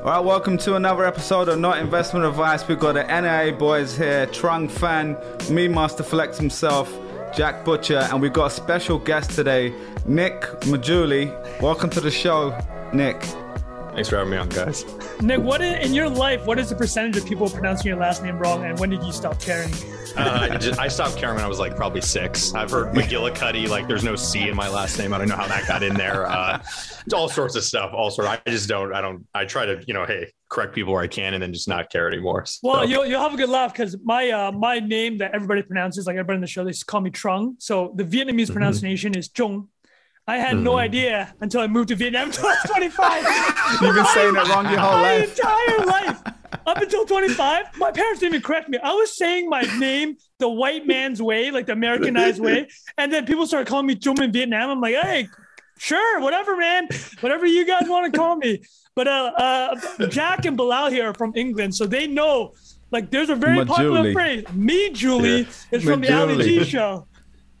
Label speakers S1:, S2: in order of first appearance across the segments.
S1: All right, welcome to another episode of Not Investment Advice. We've got the NAA boys here, Trung Phan, me, Master Flex himself, Jack Butcher, and we've got a special guest today, Nick Maggiulli. Welcome to the show, Nick.
S2: Thanks for having me on, guys.
S3: Nick, what in, in your life, what is the percentage of people pronouncing your last name wrong, and when did you stop caring?
S2: Uh, I, just, I stopped caring when I was like probably six. I've heard McGillicuddy, like there's no C in my last name. I don't know how that got in there. Uh, all sorts of stuff. All sort. Of, I just don't. I don't. I try to, you know, hey, correct people where I can, and then just not care anymore. So.
S3: Well, you'll, you'll have a good laugh because my uh, my name that everybody pronounces, like everybody in the show, they just call me Trung. So the Vietnamese mm-hmm. pronunciation is Trung. I had mm. no idea until I moved to Vietnam until I was 25.
S1: You've been saying it wrong your whole
S3: my
S1: life.
S3: entire life. Up until 25, my parents didn't even correct me. I was saying my name the white man's way, like the Americanized way. And then people started calling me Jum in Vietnam. I'm like, hey, sure, whatever, man. Whatever you guys want to call me. But uh, uh, Jack and Bilal here are from England, so they know. Like, there's a very popular phrase. Me, Julie, yeah. is from the Ali G show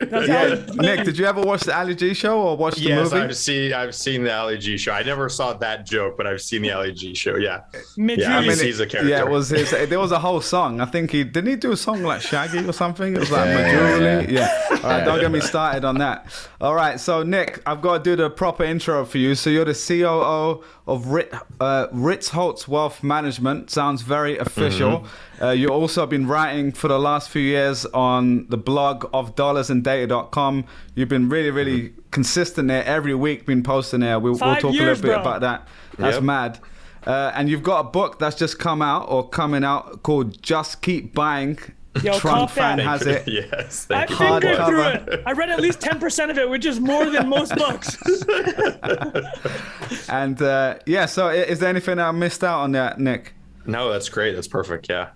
S1: yeah. Nick, did you ever watch the Ali G show or watch the
S2: yes,
S1: movie?
S2: Yes, I've seen I've seen the Ali G show. I never saw that joke, but I've seen the Ali G show. Yeah,
S3: yeah. I
S2: mean, he's a character.
S1: Yeah, it was his, there was a whole song. I think he didn't he do a song like Shaggy or something. It was like yeah, yeah. All right, don't get me started on that. All right, so Nick, I've got to do the proper intro for you. So you're the COO of Rit, uh, Ritholtz Wealth Management. Sounds very official. Mm-hmm. Uh, you've also been writing for the last few years on the blog of dollarsandData.com. You've been really, really mm-hmm. consistent there. Every week, been posting there. We'll, we'll talk
S3: years,
S1: a little bit
S3: bro.
S1: about that. That's yep. mad. Uh, and you've got a book that's just come out or coming out called Just Keep Buying
S3: Yo, Trung
S1: Phan has it.
S2: yes,
S3: I fingered through it. I read at least ten percent of it, which is more than most books.
S1: and uh, yeah, so is there anything I missed out on that, Nick?
S2: No, that's great. That's perfect. Yeah.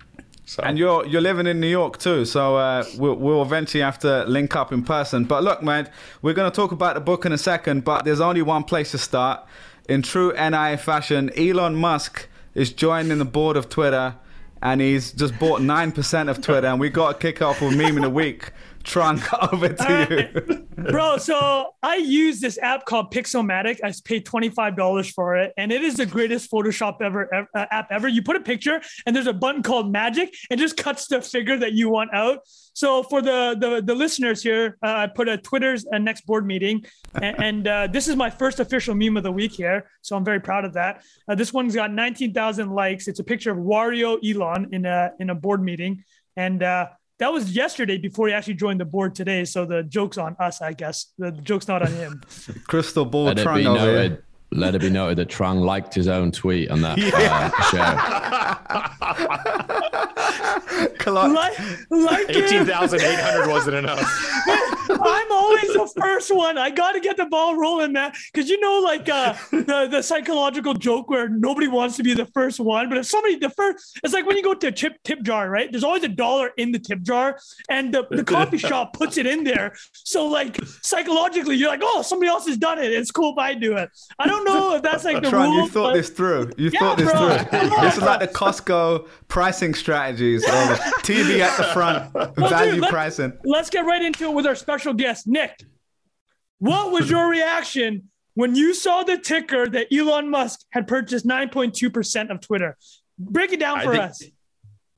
S1: So. And you're you're living in New York too, so uh, we'll, we'll eventually have to link up in person. But look, man, we're going to talk about the book in a second, but there's only one place to start. In true NI fashion, Elon Musk is joining the board of Twitter and he's just bought 9% of Twitter, and we got a kick off with meme in a week. Trung over to
S3: you. Bro, so I use this app called Pixelmatic. I paid $25 for it, and it is the greatest Photoshop ever, ever uh, app ever. You put a picture, and there's a button called Magic, and just cuts the figure that you want out. So for the the, the listeners here, uh, I put a Twitter's uh, next board meeting, and, and uh, this is my first official meme of the week here. So I'm very proud of that. Uh, this one's got 19,000 likes. It's a picture of Wario Elon in a in a board meeting, and uh, that was yesterday before he actually joined the board today. So the joke's on us, I guess. The joke's not on him.
S1: Crystal ball Let it be noted.
S4: Let it be noted that Trung liked his own tweet on that yeah.
S3: uh, show. like, like
S2: 18,800 wasn't enough.
S3: I'm always the first one. I got to get the ball rolling, man. Because you know, like uh, the the psychological joke where nobody wants to be the first one, but if somebody the first, it's like when you go to a tip tip jar, right? There's always a dollar in the tip jar, and the, the coffee shop puts it in there. So like psychologically, you're like, oh, somebody else has done it. It's cool if I do it. I don't know if that's like the
S1: Tron,
S3: rule.
S1: You thought
S3: but...
S1: this through. You yeah, thought this bro. through. this is like the Costco pricing strategies. TV at the front, well, value dude, let, pricing.
S3: Let's get right into it with our special guest, Nick. What was your reaction when you saw the ticker that Elon Musk had purchased 9.2% of Twitter? Break it down for
S2: think,
S3: us.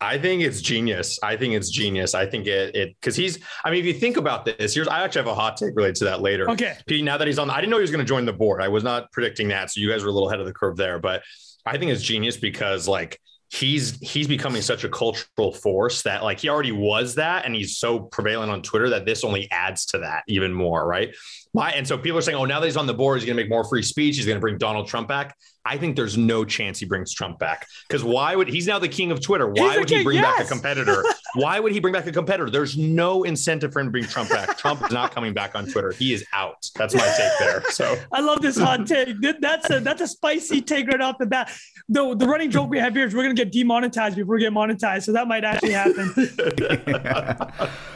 S2: I think it's genius. I think it's genius. I think it it because he's. I mean, if you think about this, here's. I actually have a hot take related to that later.
S3: Okay.
S2: Pete, now that he's on, I didn't know he was going to join the board. I was not predicting that, so you guys were a little ahead of the curve there. But I think it's genius because like he's he's becoming such a cultural force that like he already was that and he's so prevalent on Twitter that this only adds to that even more, right? My, and so people are saying, oh, now that he's on the board, he's going to make more free speech. He's going to bring Donald Trump back. I think there's no chance he brings Trump back because why would he's now the king of Twitter? Why would he bring yes. back a competitor? why would he bring back a competitor? There's no incentive for him to bring Trump back. Trump is not coming back on Twitter. He is out. That's my take there. So
S3: I love this hot take. That's a that's a spicy take right off the bat. The the running joke we have here is we're gonna get demonetized before we get monetized, so that might actually happen.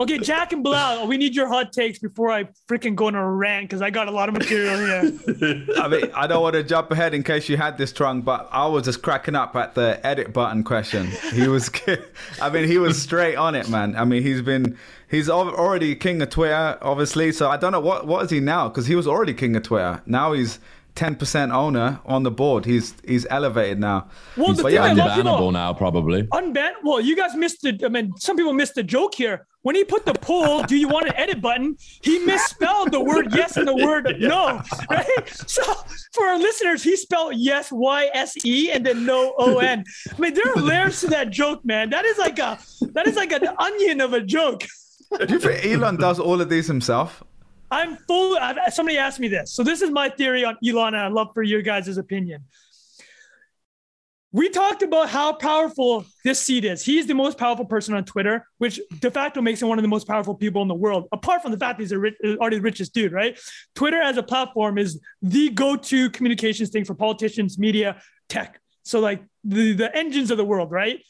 S3: Okay, Jack and Bilal, we need your hot takes before I freaking go on a rant because I got a lot of material here.
S1: I mean, I don't want to jump ahead in case you had this Trung, but I was just cracking up at the edit button question. He was, I mean, he was straight on it, man. I mean, he's been, he's already king of Twitter, obviously. So I don't know what what is he now because he was already king of Twitter. Now he's ten percent owner on the board. He's he's elevated now.
S3: Well, the
S1: But
S3: thing
S1: yeah,
S3: I love
S4: Unbannable now, probably.
S3: unban. Well, you guys missed the. I mean, some people missed the joke here. When he put the poll, "Do you want an edit button?" He misspelled the word yes and the word no. Right. So for our listeners, he spelled yes Y S E and then no O N. I mean, there are layers to that joke, man. That is like a that is like an onion of a joke.
S1: Do you think Elon does all of these himself?
S3: I'm full. I've, somebody asked me this, so this is my theory on Elon, and I'd love for your guys' opinion. We talked about how powerful this seat is. He's the most powerful person on Twitter, which de facto makes him one of the most powerful people in the world. Apart from the fact he's rich, uh, already the richest dude, right? Twitter as a platform is the go-to communications thing for politicians, media, tech. So like the the engines of the world, right?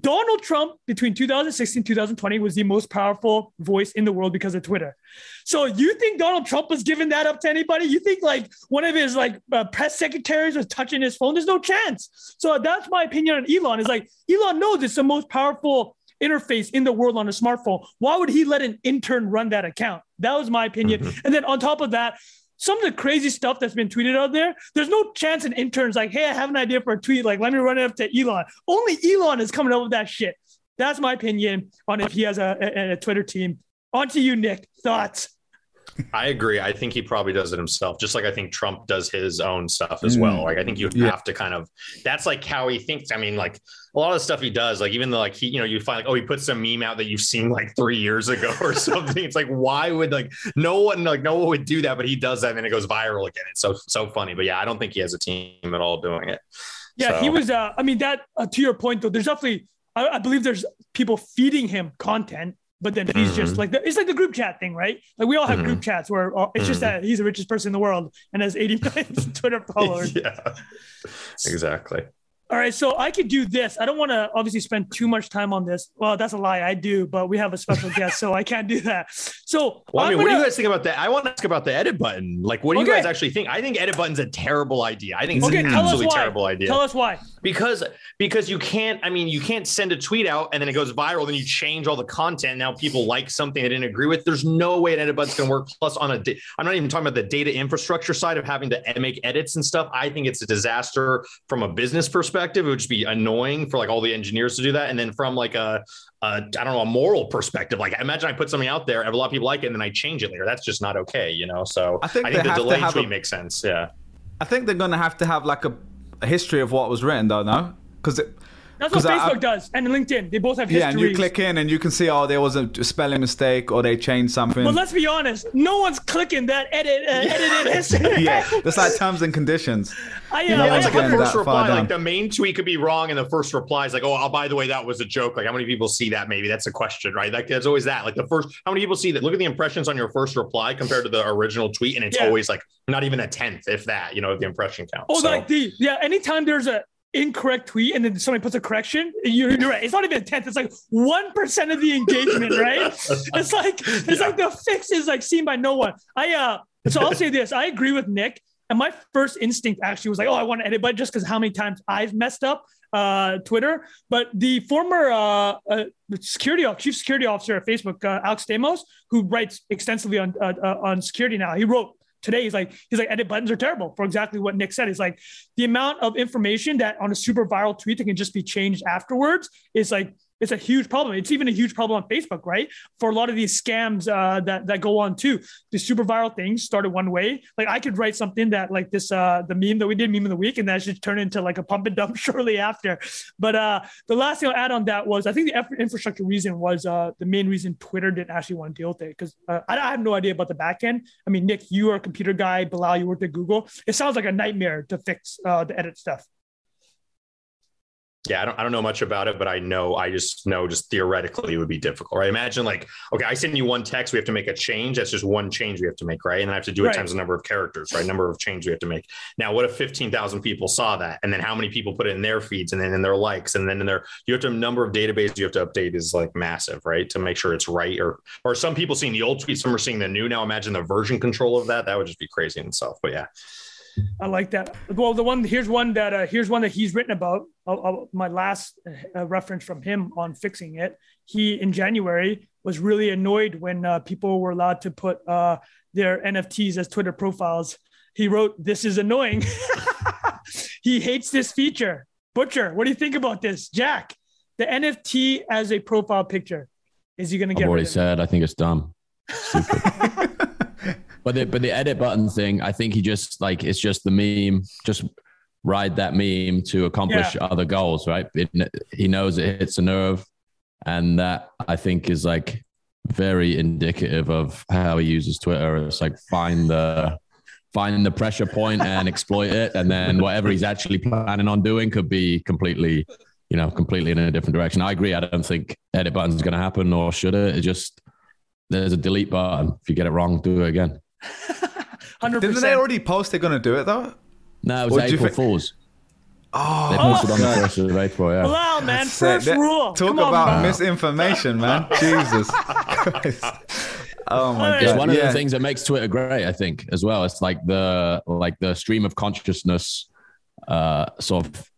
S3: Donald Trump between 2016 and 2020 was the most powerful voice in the world because of Twitter. So you think Donald Trump was giving that up to anybody? You think like one of his like uh, press secretaries was touching his phone? There's no chance. So that's my opinion on Elon. Is like Elon knows it's the most powerful interface in the world on a smartphone. Why would he let an intern run that account? That was my opinion. And then on top of that, some of the crazy stuff that's been tweeted out there, there's no chance an intern's like, hey, I have an idea for a tweet. Like, let me run it up to Elon. Only Elon is coming up with that shit. That's my opinion on if he has a, a, a Twitter team. On to you, Nick. Thoughts?
S2: I agree. I think he probably does it himself, just like I think Trump does his own stuff as well. Like I think you
S1: Yeah.
S2: have to kind of that's like how he thinks. I mean, like a lot of the stuff he does, like even though like he, you know, you find like, oh, he puts some meme out that you've seen like three years ago or something. it's like, why would like no one like no one would do that, but he does that and then it goes viral again. It's so so funny. But yeah, I don't think he has a team at all doing it.
S3: Yeah,
S2: So-
S3: he was. Uh, I mean, that uh, to your point though, there's definitely. I, I believe there's people feeding him content, but then he's just
S2: Mhm.
S3: like the, it's like the group chat thing, right? Like we all have
S2: Mhm.
S3: group chats where uh, it's just
S2: Mhm.
S3: that he's the richest person in the world and has 80 million Twitter followers.
S2: yeah. Exactly.
S3: All right, so I could do this. I don't want to obviously spend too much time on this. Well, that's a lie. I do, but we have a special guest, so I can't do that. So
S2: Well, I mean, what do you guys think about that? I want to ask about the edit button. Like, what do you guys actually think? I think edit button's a terrible idea. I think it's
S3: Okay,
S2: an absolutely terrible idea.
S3: Tell us why.
S2: because because you can't i mean you can't send a tweet out and then it goes viral then you change all the content now people like something they didn't agree with there's no way an edit button's going to work plus on a da- i'm not even talking about the data infrastructure side of having to ed- make edits and stuff i think it's a disaster from a business perspective it would just be annoying for like all the engineers to do that. And then from like a, a i don't know a moral perspective like imagine i put something out there and a lot of people like it and then i change it later. That's just not okay you know? So
S1: I think
S2: i think the delay
S1: have
S2: tweet
S1: a-
S2: makes sense. Yeah.
S1: I think they're gonna have to have like a, a history of what was written, though, no? Because
S3: That's what
S1: 'Cause I-
S3: Facebook does, and LinkedIn. They both have
S1: yeah, and you click in and you can see, oh, there was a spelling mistake or they changed something.
S3: But let's be honest, no one's clicking that edit uh, edited history.
S1: yeah, that's like terms and conditions.
S3: I, uh,
S1: You know,
S3: I
S1: once
S3: have
S2: the first reply, like the main tweet could be wrong, and the first reply is like, "Oh, oh, by the way, that was a joke." Like, how many people see that? Maybe that's a question, right? Like, there's always that. Like, the first, how many people see that? Look at the impressions on your first reply compared to the original tweet, and it's
S3: Yeah.
S2: always like not even a tenth, if that. You know, the impression count.
S3: Oh,
S2: So-
S3: like the yeah. Anytime there's a incorrect tweet and then somebody puts a correction, you're, you're right. It's not even a tenth. It's like one percent of the engagement, right? It's like it's
S2: Yeah.
S3: like the fix is like seen by no one. I uh. So I'll say this. I agree with Nick. And my first instinct actually was like, oh, I want to edit, but just because how many times I've messed up uh, Twitter. But the former uh, uh, security chief security officer at Facebook, uh, Alex Stamos, who writes extensively on uh, uh, on security now, he wrote today. He's like, he's like, edit buttons are terrible for exactly what Nick said. He's like, the amount of information that on a super viral tweet that can just be changed afterwards is like. It's a huge problem. It's even a huge problem on Facebook, right? For a lot of these scams uh, that that go on too. The super viral things started one way. Like I could write something that like this uh, the meme that we did meme of the week, and that should turn into like a pump and dump shortly after. But uh, the last thing I'll add on that was I think the infrastructure reason was uh, the main reason Twitter didn't actually want to deal with it because uh, I, I have no idea about the back end. I mean, Nick, you are a computer guy. Bilal, you worked at Google. It sounds like a nightmare to fix uh, the edit stuff.
S2: Yeah, I don't, I don't know much about it, but I know, I just know just theoretically it would be difficult, right? Imagine like, okay, I send you one text, we have to make a change. That's just one change we have to make, right? And I have to do it
S3: Right.
S2: times the number of characters, right? Number of changes we have to make. Now, what if 15,000 people saw that? And then how many people put it in their feeds and then in their likes? And then in their, you have to, number of databases you have to update is like massive, right? To make sure it's right. Or, or some people seeing the old tweet, some are seeing the new. Now imagine the version control of that. That would just be crazy in itself. But yeah.
S3: I like that. Well, the one here's one that uh, here's one that he's written about. Uh, uh, my last uh, reference from him on fixing it. He in January was really annoyed when uh, people were allowed to put uh, their NFTs as Twitter profiles, He wrote, "This is annoying." he hates this feature. Butcher, what do you think about this, Jack? The NFT as a profile picture. Is he going to get?
S4: I've already
S3: rid of it?
S4: said I think it's dumb. But the but the edit button thing, I think he just like it's just the meme. Just ride that meme to accomplish other goals, right? It, he knows it hits a nerve, and that I think is like very indicative of how he uses Twitter. It's like find the find the pressure point and exploit it, and then whatever he's actually planning on doing could be completely, you know, completely in a different direction. I agree. I don't think edit button's going to happen, nor should it. It just there's a delete button. If you get it wrong, do it again.
S3: Hundred
S1: Didn't they already post they're going to do it though?
S4: No, it was
S1: What
S4: April
S1: think-
S4: Fools.
S1: Oh,
S4: They posted on the first of April. Yeah.
S3: Wow, man!
S1: That's
S3: First
S1: it.
S3: rule.
S1: Talk
S3: Come on,
S1: about
S3: man.
S1: misinformation, man. Jesus Oh my
S3: It's
S4: It's
S1: god.
S4: one of
S1: yeah.
S4: the things that makes Twitter great, I think, as well. It's like the like the stream of consciousness uh sort of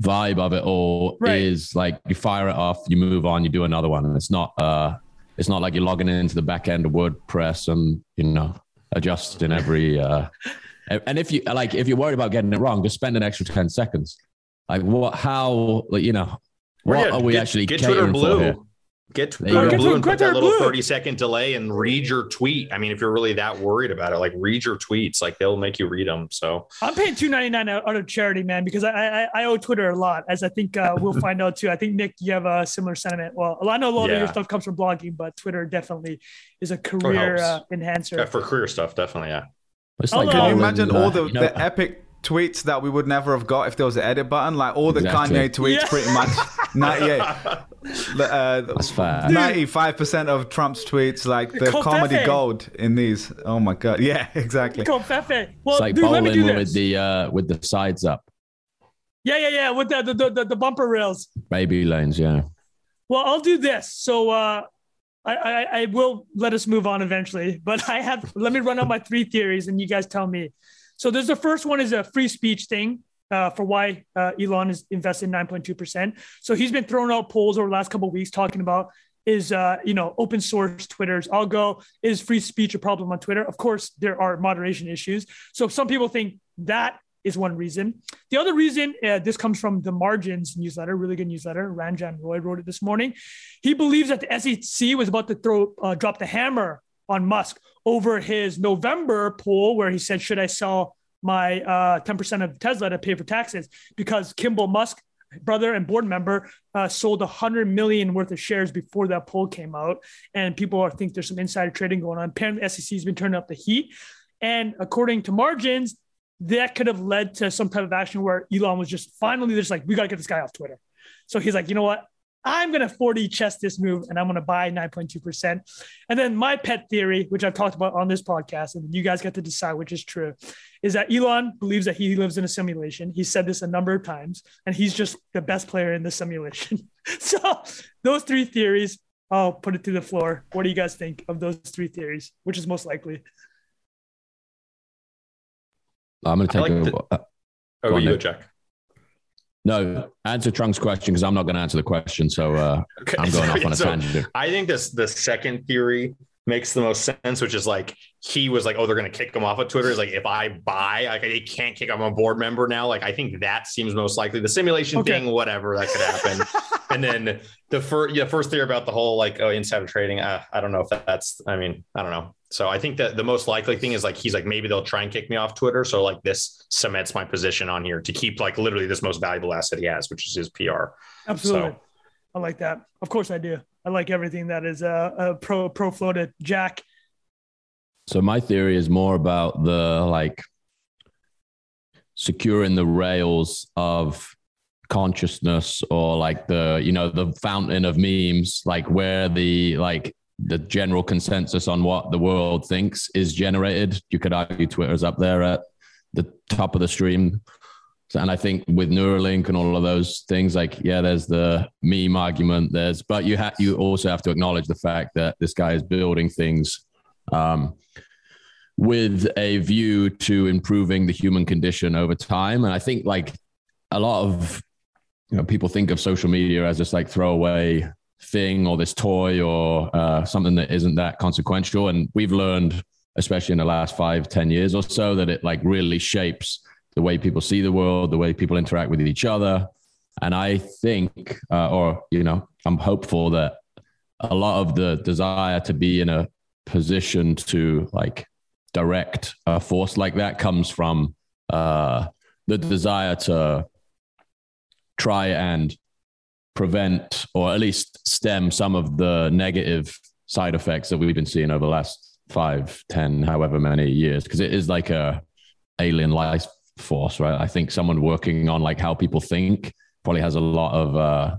S4: vibe of it all
S3: Right.
S4: is like you fire it off, you move on, you do another one. It's not uh it's not like you're logging into the back end of WordPress and you know adjusting every uh and if you like if you're worried about getting it wrong, just spend an extra 10 seconds. Like what how like you know what
S2: yeah,
S4: are we
S2: get,
S4: actually
S2: get Twitter
S4: catering for here?
S2: Get
S4: There you
S2: Twitter
S4: go.
S2: blue and
S3: Get
S2: put that
S3: Twitter
S2: little
S3: Blue.
S2: 30 second delay and read your tweet. I mean, if you're really that worried about it, like read your tweets, like they'll make you read them. So
S3: I'm paying two ninety nine out of charity, man, because I, I I owe Twitter a lot, as I think uh, we'll find out too. I think Nick, you have a similar sentiment. Well, I know a lot of your stuff comes from blogging, but Twitter definitely is a career uh, enhancer.
S2: yeah, for career stuff, definitely. Yeah.
S4: It's like
S1: Can you imagine all the,
S4: you know-
S1: the epic tweets that we would never have got if there was an edit button? Like all the
S4: Exactly.
S1: Kanye tweets,
S3: Yeah.
S1: pretty much. 98. The, uh,
S4: That's fair.
S1: 95% of Trump's tweets, like the
S3: Confetti.
S1: comedy gold in these. Oh my God. Yeah, exactly.
S3: Go Well,
S4: It's like
S3: dude, let me do
S4: bowling
S3: this.
S4: with the uh with the sides up.
S3: yeah, yeah, yeah, with the the, the the bumper rails.
S4: Baby lanes, yeah.
S3: Well, I'll do this. So uh, I, I I will let us move on eventually, but I have let me run out my three theories, and you guys tell me. So there's the first one is a free speech thing. Uh, for why uh, Elon is invested 9.2%. So he's been throwing out polls over the last couple of weeks talking about is uh, you know open source Twitter's i algo is free speech a problem on Twitter? Of course, there are moderation issues. So some people think that is one reason. The other reason, uh, this comes from the Margins newsletter, really good newsletter. Ranjan Roy wrote it this morning. He believes that the SEC was about to throw uh, drop the hammer on Musk over his November poll, where he said, "Should I sell my uh, 10% of Tesla to pay for taxes?" Because Kimball Musk, brother and board member, uh, sold 100 million worth of shares before that poll came out, and people are think there's some insider trading going on. Apparently, SEC has been turning up the heat, and according to Margins, that could have led to some type of action where Elon was just finally just like, we got to get this guy off Twitter. So he's like, you know what? I'm going to 4D chess this move and I'm going to buy 9.2%. And then my pet theory, which I've talked about on this podcast, and you guys get to decide which is true, is that Elon believes that he lives in a simulation. He said this a number of times, and he's just the best player in the simulation. so those three theories, I'll put it to the floor. What do you guys think of those three theories? Which is most likely?
S4: I'm going to take
S2: like
S4: a,
S2: the-
S4: uh,
S2: Oh,
S4: Go
S2: you go, Jack.
S4: No. Answer Trung's question because I'm not going to answer the question. So uh,
S2: Okay.
S4: I'm going off on a
S2: So,
S4: tangent.
S2: I think this the second theory makes the most sense, which is like he was like, oh, they're gonna kick him off of Twitter. Is like if I buy, like they can't kick him a board member now. Like I think that seems most likely. The simulation
S3: Okay.
S2: thing, whatever, that could happen. and then the first, yeah, first theory about the whole like oh insider trading. Uh, I don't know if that's. I mean, I don't know. So I think that the most likely thing is like he's like maybe they'll try and kick me off Twitter. So like this cements my position on here to keep like literally this most valuable asset he has, which is his PR.
S3: Absolutely.
S2: So-
S3: I like that. Of course I do. I like everything that is uh, uh pro pro floated. Jack.
S4: So my theory is more about the like securing the rails of consciousness or like the you know the fountain of memes like where the like the general consensus on what the world thinks is generated you could argue twitter's up there at the top of the stream and i think with neuralink and all of those things like yeah there's the meme argument there's but you have you also have to acknowledge the fact that this guy is building things um, with a view to improving the human condition over time. And I think like a lot of you know people think of social media as just like throwaway thing or this toy or uh, something that isn't that consequential. And we've learned especially in the last five, ten years or so, that it like really shapes the way people see the world, the way people interact with each other. And I think, uh, or, you know, I'm hopeful that a lot of the desire to be in a position to like direct a force like that comes from uh, the desire to try and prevent or at least stem some of the negative side effects that we've been seeing over the last five, ten, however many years, because it is like a alien life force, right? I think someone working on like how people think probably has a lot of uh,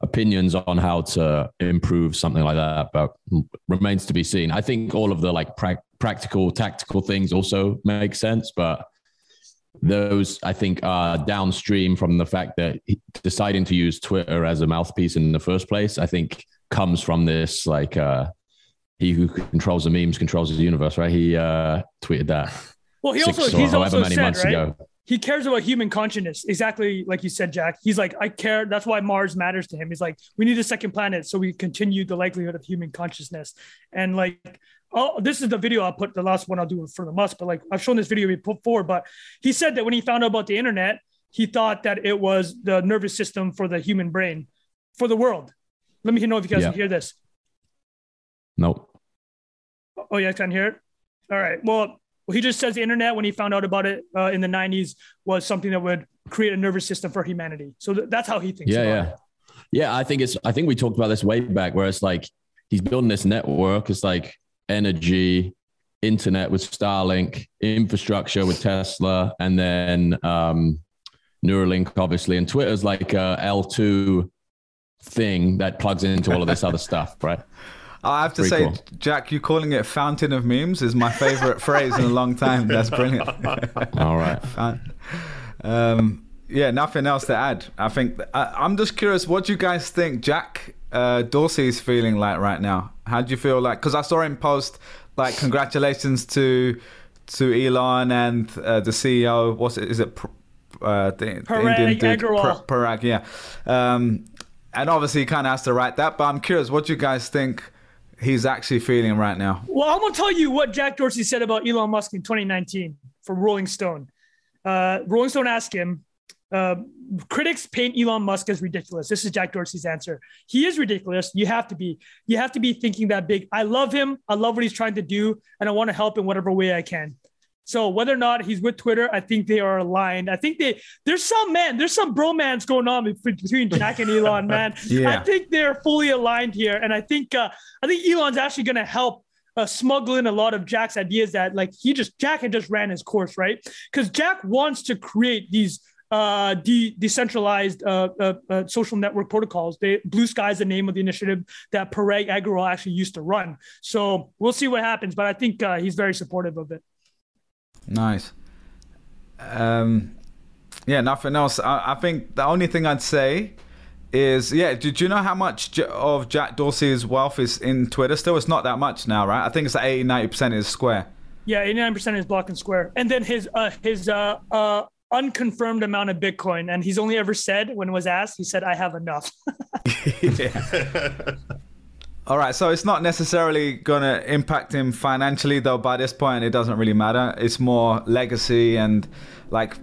S4: opinions on how to improve something like that, but remains to be seen. I think all of the like pra- practical, tactical things also make sense, but those I think are downstream from the fact that deciding to use Twitter as a mouthpiece in the first place. I think comes from this like uh, he who controls the memes controls the universe, right? He uh, tweeted that.
S3: Well, he also he's also said right. Ago. He cares about human consciousness, exactly like you said, Jack. He's like, I care. That's why Mars matters to him. He's like, we need a second planet so we continue the likelihood of human consciousness. And like, oh, this is the video I'll put. The last one I'll do for the Musk. But like, I've shown this video before. But he said that when he found out about the internet, he thought that it was the nervous system for the human brain, for the world. Let me know if you guys yeah. can hear this.
S4: Nope.
S3: Oh, yeah, I can hear it. All right. Well, well, he just says the internet when he found out about it uh, in the 90s was something that would create a nervous system for humanity. So th- that's how he thinks.
S4: Yeah, yeah,
S3: it.
S4: yeah. I think it's. I think we talked about this way back, where it's like he's building this network. It's like energy, internet with Starlink, infrastructure with Tesla, and then um, Neuralink, obviously, and Twitter's like a L two thing that plugs into all of this other stuff, right?
S1: I have to say, cool. Jack, you calling it "fountain of memes" is my favorite phrase in a long time. That's brilliant.
S4: All right.
S1: um, yeah, nothing else to add. I think I, am just curious. What do you guys think Jack uh, Dorsey is feeling like right now? How do you feel like? Because I saw him post like congratulations to to Elon and uh, the CEO. What's it? Is it? Uh, the,
S3: Parag, the Indian dude,
S1: Parag, yeah. Um, and obviously, he kind of has to write that. But I'm curious, what do you guys think he's actually feeling right now?
S3: Well, I'm gonna tell you what Jack Dorsey said about Elon Musk in 2019 from Rolling Stone. Uh, Rolling Stone asked him, uh, critics paint Elon Musk as ridiculous. This is Jack Dorsey's answer. He is ridiculous. You have to be. You have to be thinking that big. I love him. I love what he's trying to do, and I want to help in whatever way I can. So whether or not he's with Twitter, I think they are aligned. I think they there's some man, there's some bromance going on between Jack and Elon, man. yeah. I think they're fully aligned here, and I think uh, I think Elon's actually going to help uh, smuggle in a lot of Jack's ideas that like he just Jack had just ran his course, right? Because Jack wants to create these uh, de- decentralized uh, uh, uh, social network protocols. They, Blue Sky is the name of the initiative that Parag Agrawal actually used to run. So we'll see what happens, but I think uh, he's very supportive of it.
S1: Nice. Um, yeah, nothing else. I, I, think the only thing I'd say is, yeah, did you know how much of Jack Dorsey's wealth is in Twitter still? It's not that much now, right? I think it's like 80, 90% is Square.
S3: Yeah, 89% is Block and Square. And then his uh, his uh, uh, unconfirmed amount of Bitcoin. And he's only ever said, when was asked, he said, I have enough.
S1: All right, so it's not necessarily going to impact him financially, though. By this point, it doesn't really matter. It's more legacy and, like,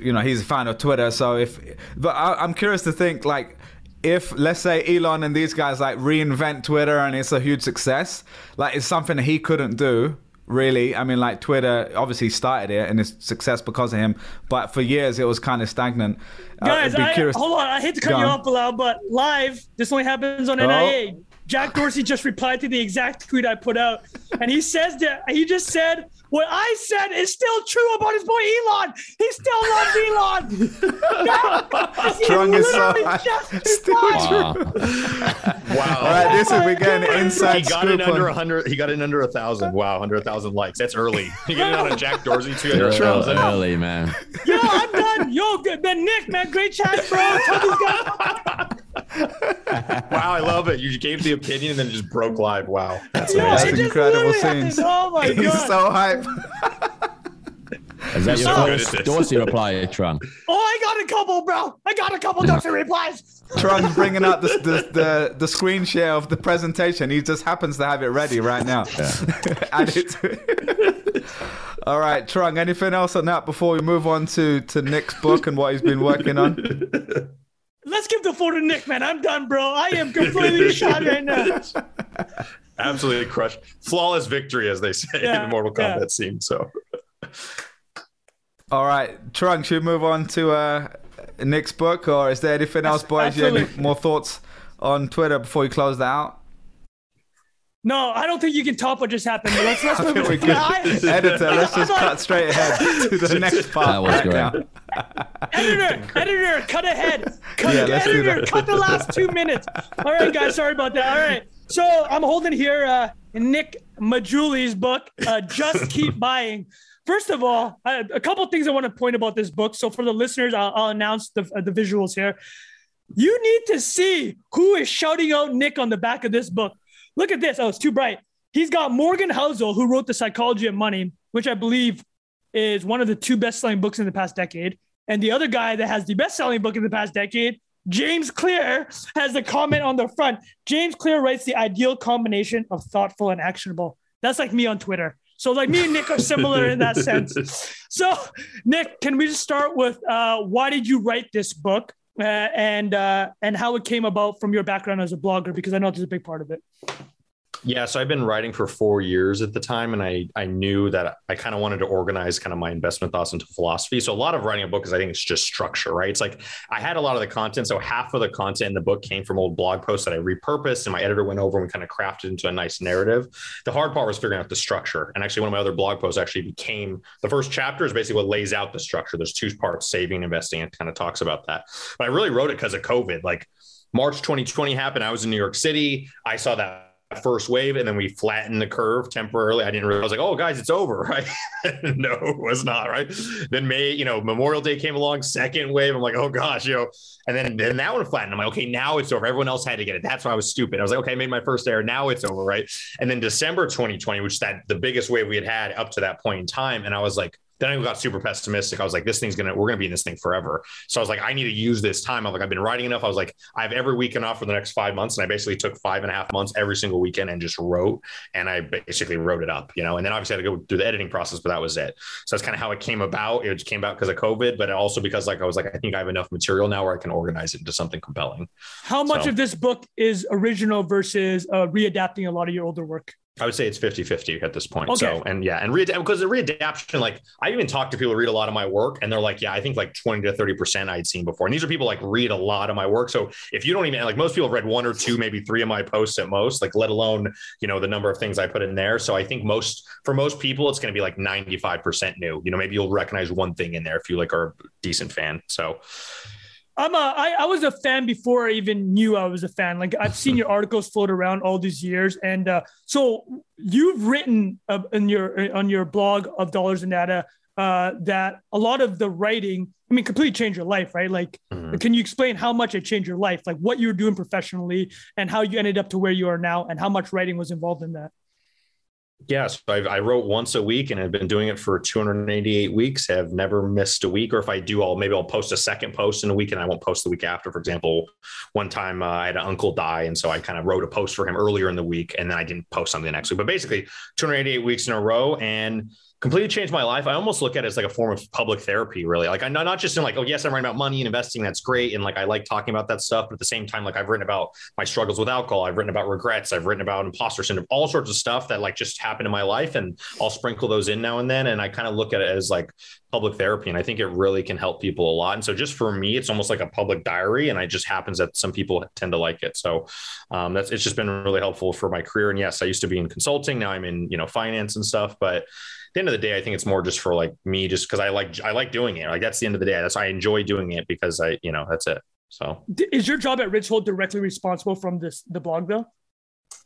S1: you know, he's a fan of Twitter. So if, but I, am curious to think, like, if let's say Elon and these guys like reinvent Twitter and it's a huge success, like, it's something he couldn't do. Really, I mean, like Twitter obviously started it and it's success because of him, but for years it was kind of stagnant.
S3: Uh, Guys, uh, I, hold on, I hate to cut you off, Bilal, but live, this only happens on oh. NIA. Jack Dorsey just replied to the exact tweet I put out, and he says that he just said what I said is still true about his boy Elon. He still loves Elon.
S1: Strong as so Still true.
S2: wow.
S1: All right, this is we're getting inside.
S2: He got it under a hundred. He got it under a thousand. Wow, under a thousand likes. That's early. You get it on a Jack Dorsey two hundred thousand.
S4: Early man.
S3: Yo, I'm done. Yo, good man, Nick, man, great chat, bro. Tell these guys.
S2: wow, I love it. You gave the opinion and then just broke live. Wow,
S1: that's, That's incredible scenes.
S3: Oh my
S1: He's
S3: god,
S1: so hype.
S4: Is that your so Dorsey reply, Tron?
S3: Oh, I got a couple, bro. I got a couple Dorsey replies.
S1: Trung's bringing up the, the, the, the screen share of the presentation. He just happens to have it ready right now. Add it to. All right, Trung, anything else on that before we move on to, to Nick's book and what he's been working on?
S3: Let's give the floor to Nick, man. I'm done, bro. I am completely shot right now.
S2: Absolutely crushed. Flawless victory, as they say
S3: Yeah,
S2: in the Mortal
S3: yeah.
S2: Kombat scene. So
S1: All right, Trung, should we move on to uh, Nick's book, or is there anything else, boys? You have
S3: any
S1: more thoughts on Twitter before we close that out?
S3: No, I don't think you can top what just happened. But let's let's move
S1: think we
S3: on.
S1: could.
S3: I-
S1: Editor, let's just
S3: I'm
S1: cut straight ahead to the next part.
S4: That was
S1: right
S4: great.
S3: editor, editor, cut ahead. Cut,
S1: Yeah, let's do
S3: editor,
S1: that.
S3: cut the last two minutes. All right, guys, sorry about that. All right, so I'm holding here uh, Nick Maggiulli's book, uh, Just Keep Buying. First of all, I, a couple things I want to point about this book. So for the listeners, I'll, I'll announce the, uh, the visuals here. You need to see who is shouting out Nick on the back of this book. Look at this. Oh, it's too bright. He's got Morgan Housel, who wrote The Psychology of Money, which I believe is one of the two best-selling books in the past decade. And the other guy that has the best-selling book in the past decade, James Clear, has a comment on the front. James Clear writes the ideal combination of thoughtful and actionable. That's like me on Twitter. So like me and Nick are similar in that sense. So Nick, can we just start with uh, why did you write this book uh, and uh, and how it came about from your background as a blogger? Because I know this is a big part of it.
S2: Yeah, so I've been writing for four years at the time, and I I knew that I kind of wanted to organize kind of my investment thoughts into philosophy. So a lot of writing a book is I think it's just structure, right? It's like I had a lot of the content, so half of the content in the book came from old blog posts that I repurposed, and my editor went over and kind of crafted into a nice narrative. The hard part was figuring out the structure, and actually one of my other blog posts actually became the first chapter is basically what lays out the structure. There's two parts: saving, investing, and kind of talks about that. But I really wrote it because of COVID, like. March 2020 happened. I was in New York City. I saw that first wave and then we flattened the curve temporarily. I didn't realize, I was like, oh, guys, it's over, right? no, it was not, right? Then May, you know, Memorial Day came along, second wave. I'm like, oh gosh, you know, and then, then that one flattened. I'm like, okay, now it's over. Everyone else had to get it. That's why I was stupid. I was like, okay, I made my first error. Now it's over, right? And then December 2020, which that the biggest wave we had had up to that point in time. And I was like, then I got super pessimistic. I was like, this thing's gonna, we're gonna be in this thing forever. So I was like, I need to use this time. I'm like, I've been writing enough. I was like, I have every weekend off for the next five months. And I basically took five and a half months every single weekend and just wrote. And I basically wrote it up, you know, and then obviously I had to go through the editing process, but that was it. So that's kind of how it came about. It came about because of COVID, but also because like I was like, I think I have enough material now where I can organize it into something compelling.
S3: How much
S2: So-
S3: of this book is original versus uh, readapting a lot of your older work?
S2: I would say it's 50 50 at this point.
S3: Okay.
S2: So, and yeah, and read because the readaptation, like I even talk to people who read a lot of my work and they're like, yeah, I think like 20 to 30% I'd seen before. And these are people like read a lot of my work. So if you don't even like most people have read one or two, maybe three of my posts at most, like let alone, you know, the number of things I put in there. So I think most, for most people, it's going to be like 95% new. You know, maybe you'll recognize one thing in there if you like are a decent fan. So
S3: I'm a, I, I was a fan before I even knew I was a fan. Like I've seen your articles float around all these years, and uh, so you've written uh, in your on your blog of Dollars and Data uh, that a lot of the writing, I mean, completely changed your life, right? Like,
S2: Mhm.
S3: can you explain how much it changed your life, like what you were doing professionally, and how you ended up to where you are now, and how much writing was involved in that?
S2: Yeah, so I, I wrote once a week and I've been doing it for 288 weeks. Have never missed a week. Or if I do, I'll maybe I'll post a second post in a week and I won't post the week after. For example, one time uh, I had an uncle die, and so I kind of wrote a post for him earlier in the week, and then I didn't post something the next week. But basically, 288 weeks in a row, and completely changed my life. I almost look at it as like a form of public therapy, really. Like I'm not, not just in like, oh yes, I'm writing about money and investing. That's great, and like I like talking about that stuff. But at the same time, like I've written about my struggles with alcohol. I've written about regrets. I've written about imposter syndrome, all sorts of stuff that like just happened in my life. And I'll sprinkle those in now and then. And I kind of look at it as like public therapy. And I think it really can help people a lot. And so just for me, it's almost like a public diary. And it just happens that some people tend to like it. So um, that's, it's just been really helpful for my career. And yes, I used to be in consulting. Now I'm in, you know, finance and stuff, but at the end of the day, I think it's more just for like me, just because I like, I like doing it. Like that's the end of the day. That's, why I enjoy doing it because I, you know, that's it. So
S3: Is your job at Ritholtz directly responsible from this the blog though?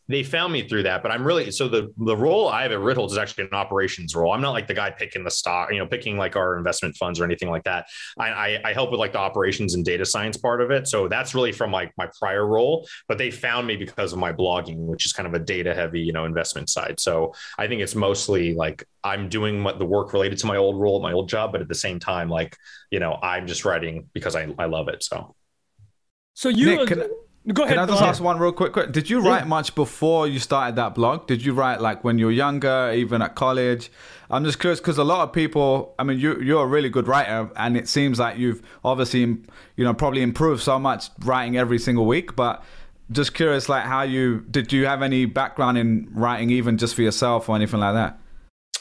S2: They found me through that, but I'm really so the the role I have at Ritholtz is actually an operations role. I'm not like the guy picking the stock, you know, picking like our investment funds or anything like that. I, I, I help with like the operations and data science part of it. So that's really from like my prior role, but they found me because of my blogging, which is kind of a data heavy, you know, investment side. So I think it's mostly like I'm doing what the work related to my old role, my old job, but at the same time, like, you know, I'm just writing because I, I love it. So
S3: So you
S1: Nick, can-
S3: go ahead.
S1: Can I just ask one real quick? quick? Did you write much before you started that blog? Did you write like when you were younger, even at college? I'm just curious because a lot of people. I mean, you you're a really good writer, and it seems like you've obviously you know probably improved so much writing every single week. But just curious, like how you did you have any background in writing, even just for yourself or anything like that?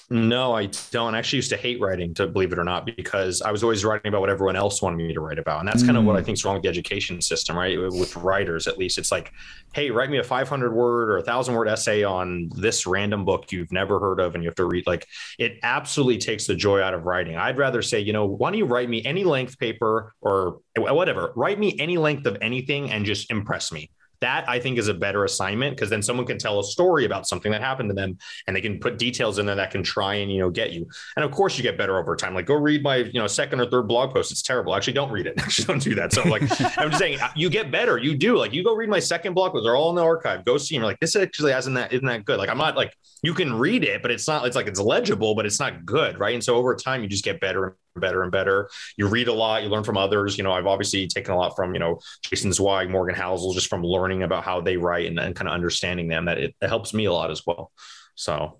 S2: No, I don't. I actually used to hate writing, to believe it or not, because I was always writing about what everyone else wanted me to write about. And that's kind of what I mm. think is wrong with the education system, right? With writers, at least. It's like, hey, write me a 500 word or a thousand word essay on this random book you've never heard of and you have to read. Like, it absolutely takes the joy out of writing. I'd rather say, you know, why don't you write me any length paper or whatever? Write me any length of anything and just impress me that I think is a better assignment because then someone can tell a story about something that happened to them and they can put details in there that can try and you know get you. And of course you get better over time. Like go read my you know second or third blog post. It's terrible. Actually, don't read it. Actually, don't do that. So like I'm just saying uh, you get better. You do like you go read my second blog post. They're all in the archive. Go see them. You're like this actually isn't that isn't that good. Like I'm not like you can read it, but it's not. It's like it's legible, but it's not good, right? And so over time you just get better better and better. You read a lot, you learn from others. You know, I've obviously taken a lot from, you know, Jason Zweig, Morgan Housel, just from learning about how they write and, and kind of understanding them that it, it helps me a lot as well. So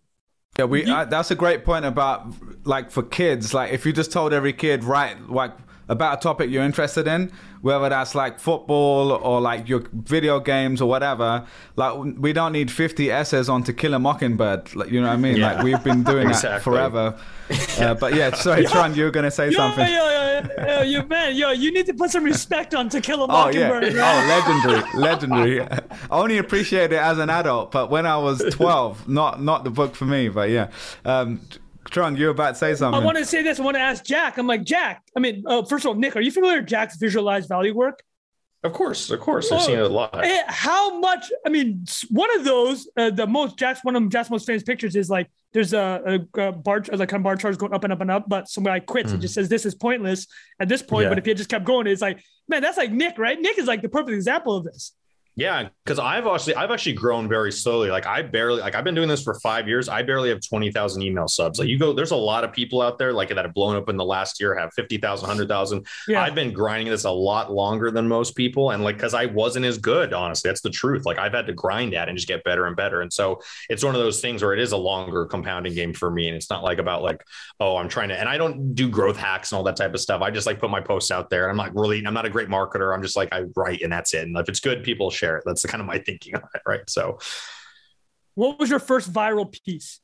S1: Yeah, we. Uh, that's a great point about like for kids. Like if you just told every kid, right, like about a topic you're interested in, whether that's like football or like your video games or whatever. Like we don't need 50 essays on To Kill a Mockingbird. Like, you know what I mean?
S2: Yeah.
S1: Like we've been doing that forever. Uh, but yeah, sorry, Tron, you were gonna say
S3: Yo,
S1: something.
S3: yo, yo, yo, you man, yo, you need to put some respect on To Kill a Mockingbird.
S1: Oh yeah!
S3: Mockingbird. man.
S1: Oh, legendary, legendary. I only appreciate it as an adult, but when I was twelve, not not the book for me. But yeah, um, Trung, you were about to say something.
S3: I want to say this. I want to ask Jack. I'm like Jack. I mean, uh, first of all, Nick, are you familiar with Jack's visualized value work?
S2: of course, of course, I've seen it a lot.
S3: Eh, How much? I mean, one of those, uh, the most Jack's one of Jack's most famous pictures is like there's a, a, a bar, like kind of bar charts going up and up and up, but somebody quits. It just says this is pointless at this point.
S2: Yeah.
S3: But if you just kept going, it's like, man, that's like Nick, right? Nick is like the perfect example of this.
S2: Yeah, because I've actually I've actually grown very slowly. Like I barely like I've been doing this for five years. I barely have twenty thousand email subs. Like you go, there's a lot of people out there like that have blown up in the last year, have 50,000, 100,000.
S3: Yeah.
S2: I've been grinding this a lot longer than most people, and like because I wasn't as good, honestly, that's the truth. Like I've had to grind at and just get better and better. And so it's one of those things where it is a longer compounding game for me, and it's not like about like oh I'm trying to. And I don't do growth hacks and all that type of stuff. I just like put my posts out there. And I'm not really I'm not a great marketer. I'm just like I write and that's it. And if it's good, people share it. That's the kind of my thinking on it, right? So
S3: What was your first viral piece?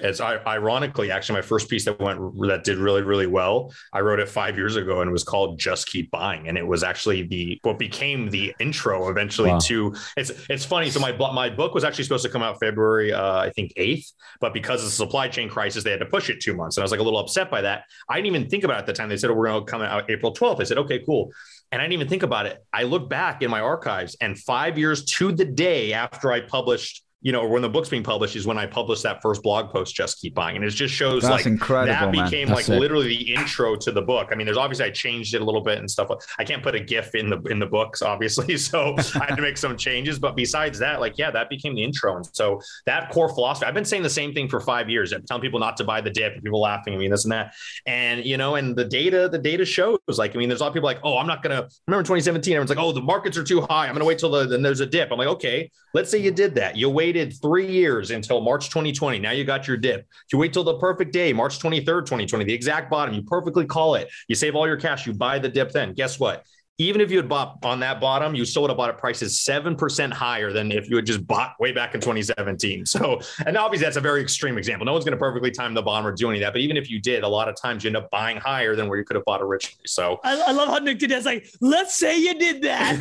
S2: it's ironically actually my first piece that went that did really really well. I wrote it five years ago and it was called "Just Keep Buying," and it was actually the what became the intro eventually
S4: Wow.
S2: to. It's it's funny. So my my book was actually supposed to come out February uh, I think eighth, but because of the supply chain crisis, they had to push it two months, and I was like a little upset by that. I didn't even think about it at the time. They said oh, we're going to come out April twelfth. I said okay, cool. And I didn't even think about it. I look back in my archives, and five years to the day after I published, you know, or when the book's being published, is when I published that first blog post, Just Keep Buying. And it just shows
S1: That's
S2: like
S1: incredible,
S2: that became like
S4: sick.
S2: literally the intro to the book. I mean, there's obviously I changed it a little bit and stuff. I can't put a GIF in the in the books, obviously, so I had to make some changes. But besides that, like, yeah, that became the intro. And so that core philosophy, I've been saying the same thing for five years. I'm telling people not to buy the dip, and people laughing at me, this and that. And you know, and the data, the data shows. Like, I mean, there's a lot of people like, oh, I'm not gonna remember 2017. Everyone's like, oh, the markets are too high. I'm gonna wait till the then there's a dip. I'm like, okay, let's say you did that. You waited three years until March 2020. Now you got your dip. You wait till the perfect day, March 23rd, 2020, the exact bottom. You perfectly call it. You save all your cash. You buy the dip. Then guess what? Even if you had bought on that bottom, you still would have bought at prices 7% higher than if you had just bought way back in 2017. So, and obviously that's a very extreme example. No one's going to perfectly time the bottom or do any of that. But even if you did, a lot of times you end up buying higher than where you could have bought originally. So,
S3: I, I love how Nick did that. It's like, let's say you did that.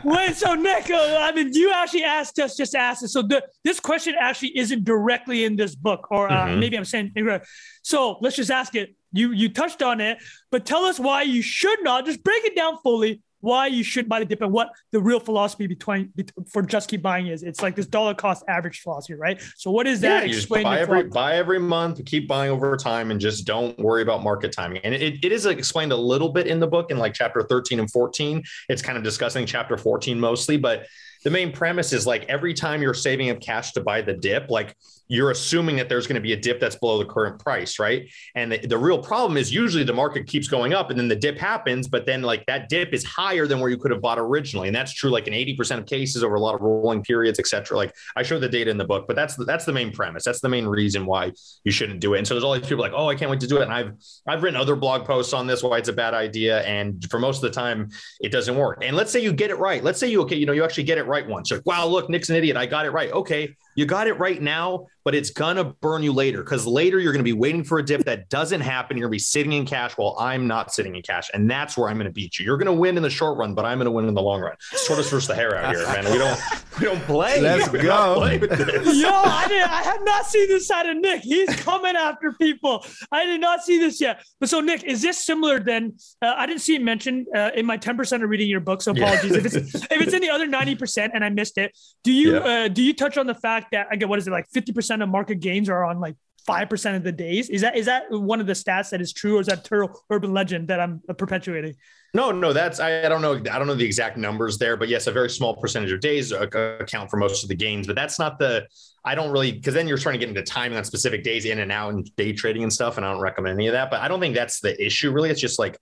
S3: Wait, so Nick, uh, I mean, you actually asked us just asked us. So the, this question actually isn't directly in this book, or uh,
S2: Mhm.
S3: maybe I'm saying incorrect. So let's just ask it. You you touched on it, but tell us why you should not. Just break it down fully. Why you should buy the dip and what the real philosophy between for just keep buying is. It's like this dollar cost average philosophy, right? So what is that?
S2: yeah, you
S3: Explain
S2: buy every buy every month, keep buying over time, and just don't worry about market timing. And it, it is explained a little bit in the book in like chapter 13 and 14. It's kind of discussing chapter 14 mostly, but the main premise is like every time you're saving up cash to buy the dip, like you're assuming that there's going to be a dip that's below the current price, right? And the, the real problem is usually the market keeps going up and then the dip happens, but then like that dip is higher than where you could have bought originally. And that's true like in 80% of cases over a lot of rolling periods, et cetera. Like I show the data in the book, but that's the, that's the main premise. That's the main reason why you shouldn't do it. And so there's all these people like, oh, I can't wait to do it. And I've I've written other blog posts on this why it's a bad idea. And for most of the time, it doesn't work. And let's say you get it right. Let's say you okay, you know, you actually get it right once. You're like, wow, look, Nick's an idiot. I got it right. Okay, you got it right now, but it's gonna burn you later because later you're gonna be waiting for a dip that doesn't happen. You're gonna be sitting in cash while I'm not sitting in cash, and that's where I'm gonna beat you. You're gonna win in the short run, but I'm gonna win in the long run. Tortoise versus the hare out here, man. We don't we don't play.
S1: Let's
S2: we
S1: go.
S2: play with this.
S3: Yo, I did. I have not seen this side of Nick. He's coming after people. I did not see this yet. But so, Nick, is this similar? Then uh, I didn't see it mentioned uh, in my ten percent of reading your book. So apologies if it's if it's in the other ninety percent and I missed it. Do you
S2: Yeah.
S3: uh, do you touch on the fact that again, what is it like? Fifty percent of market gains are on like five percent of the days. Is that is that one of the stats that is true, or is that total urban legend that I'm perpetuating?
S2: No, no, that's I, I don't know. I don't know the exact numbers there, but yes, a very small percentage of days account for most of the gains. But that's not the. I don't really because then you're trying to get into timing on specific days in and out and day trading and stuff, and I don't recommend any of that. But I don't think that's the issue really. It's just like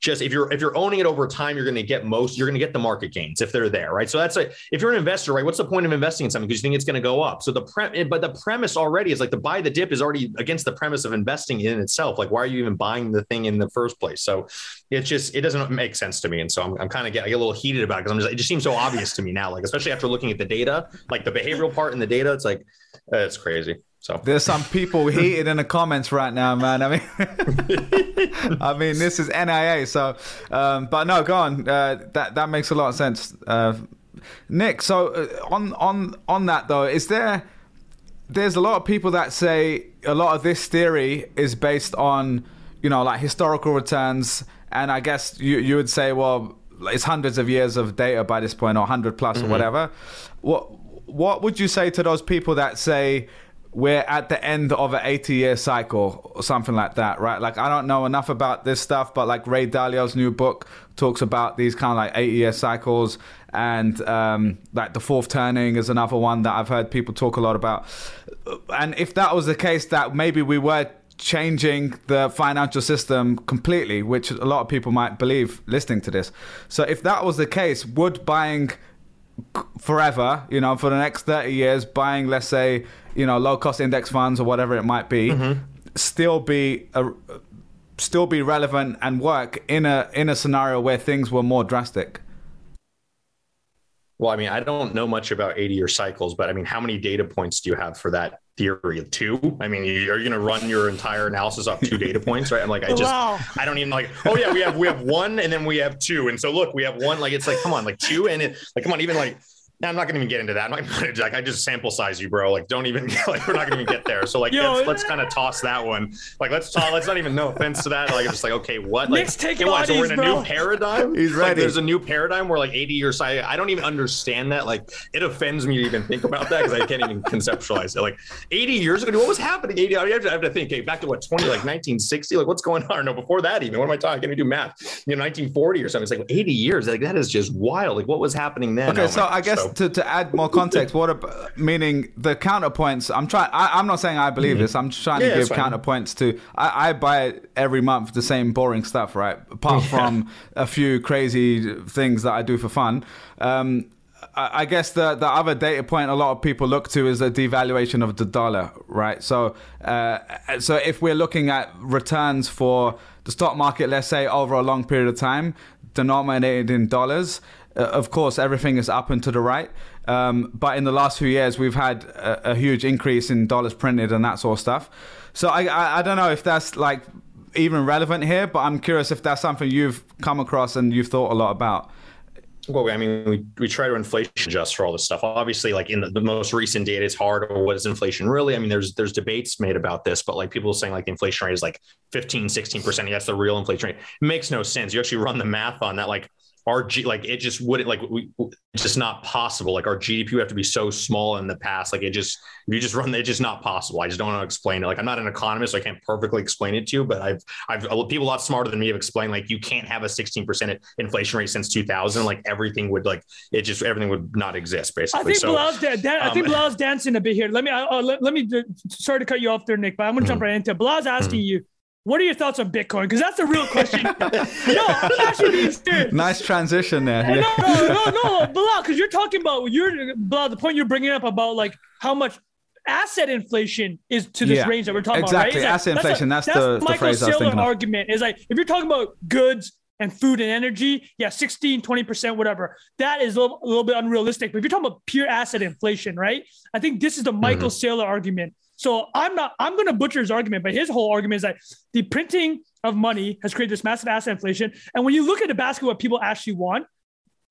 S2: just if you're if you're owning it over time, you're going to get most. You're going to get the market gains if they're there, right? So that's like if you're an investor, right? What's the point of investing in something because you think it's going to go up? So the pre, but the premise already is like the buy the dip is already against the premise of investing in itself. Like why are you even buying the thing in the first place? So it's just it doesn't make sense to me, and so I'm, I'm kind of get I get a little heated about it because I'm just it just seems so obvious to me now. Like especially after looking at the data, like the behavioral part in the data, it's like uh, it's crazy. So
S1: There's some people heated in the comments right now, man. I mean, I mean, this is NIA. So, um, but no, go on. Uh, that that makes a lot of sense, uh, Nick. So uh, on on on that though, is there? There's a lot of people that say a lot of this theory is based on, you know, like historical returns, and I guess you you would say, well, it's hundreds of years of data by this point, or hundred plus, or whatever. What what would you say to those people that say? We're at the end of an 80 year cycle or something like that, right? Like, I don't know enough about this stuff, but like Ray Dalio's new book talks about these kind of like 80 year cycles. And um, like the fourth turning is another one that I've heard people talk a lot about. And if that was the case, that maybe we were changing the financial system completely, which a lot of people might believe listening to this. So if that was the case, would buying forever, you know, for the next 30 years, buying, let's say, you know, low cost index funds or whatever it might be, mm-hmm. still be a, still be relevant and work in a in a scenario where things were more drastic.
S2: Well, I mean, I don't know much about 80 year cycles, but I mean, how many data points do you have for that theory? of Two? I mean, you are you going to run your entire analysis off two data points, right? I'm like, I just,
S3: Wow.
S2: I don't even like, oh yeah, we have, we have one and then we have two. And so look, we have one, like, it's like, come on, like two. And it, like, come on, even like, I'm not gonna even get into that. I'm not gonna, like, I just sample size you, bro. Like, don't even like, we're not gonna even get there. So like,
S3: Yo,
S2: let's, let's kind of toss that one. Like, let's talk. Let's not even. No offense to that. Like, I'm just like, okay, what? Like,
S3: Nick's taking
S2: okay, what, so we're in a
S3: bro.
S2: new paradigm.
S1: He's
S2: Like, there's a new paradigm where like 80 years. I I don't even understand that. Like, it offends me to even think about that because I can't even conceptualize it. Like, 80 years ago, what was happening? 80. I have to, I have to think. Okay, back to what 20, like 1960. Like, what's going on? No, before that even. What am I talking? I can't even do math. You know, 1940 or something. It's like 80 years. Like that is just wild. Like, what was happening then?
S1: Okay,
S2: Oh
S1: so
S2: my
S1: I guess
S2: So-
S1: to, to add more context, what ab- meaning the counterpoints? I'm trying. I'm not saying I believe this. I'm just trying
S2: Mm-hmm. Yeah,
S1: to give counterpoints to. I, I buy every month the same boring stuff, right? Apart from a few crazy things that I do for fun. Um, I I guess the the other data point a lot of people look to is the devaluation of the dollar, right? So, uh, so if we're looking at returns for the stock market, let's say over a long period of time, denominated in dollars, of course everything is up and to the right. Um, but in the last few years, we've had a, a huge increase in dollars printed and that sort of stuff. So I, I I don't know if that's like even relevant here, but I'm curious if that's something you've come across and you've thought a lot about.
S2: Well, I mean, we, we try to inflation adjust for all this stuff. Obviously, like in the, the most recent data, it's hard. What is inflation really? I mean, there's there's debates made about this, but like people saying like the inflation rate is like 15, 16 percent. That's the real inflation rate. It makes no sense. You actually run the math on that. Like our G like it just wouldn't like we it's just not possible. Like our GDP would have to be so small in the past. Like it just if you just run it's just not possible. I just don't know how to explain it. Like I'm not an economist, so I can't perfectly explain it to you, but I've I've people a lot smarter than me have explained like you can't have a 16% inflation rate since 2000. Like everything would like it just everything would not exist basically.
S3: I think
S2: so,
S3: Bilal's, da- da- I think
S2: um,
S3: Bilal's dancing a bit here. Let me uh, let, let me sorry to cut you off there, Nick, but I'm gonna jump right into it. Bilal's asking you. What are your thoughts on Bitcoin? Because that's the real question. no, I'm actually being serious.
S1: Nice transition there.
S3: No, no, no, no, Bilal, because you're talking about you're Bilal, the point you're bringing up about like how much asset inflation is to this
S1: Yeah,
S3: range that we're talking
S1: exactly.
S3: about. Right?
S1: Asset inflation, that's the- the
S3: Michael
S1: phrase I was
S3: Saylor argument is like if you're talking about goods and food and energy, yeah, 16, 20%, whatever. That is a little, a little bit unrealistic. But if you're talking about pure asset inflation, right? I think this is the Michael mm-hmm. Saylor argument. So I'm not, I'm going to butcher his argument, but his whole argument is that the printing of money has created this massive asset inflation. And when you look at the basket, what people actually want,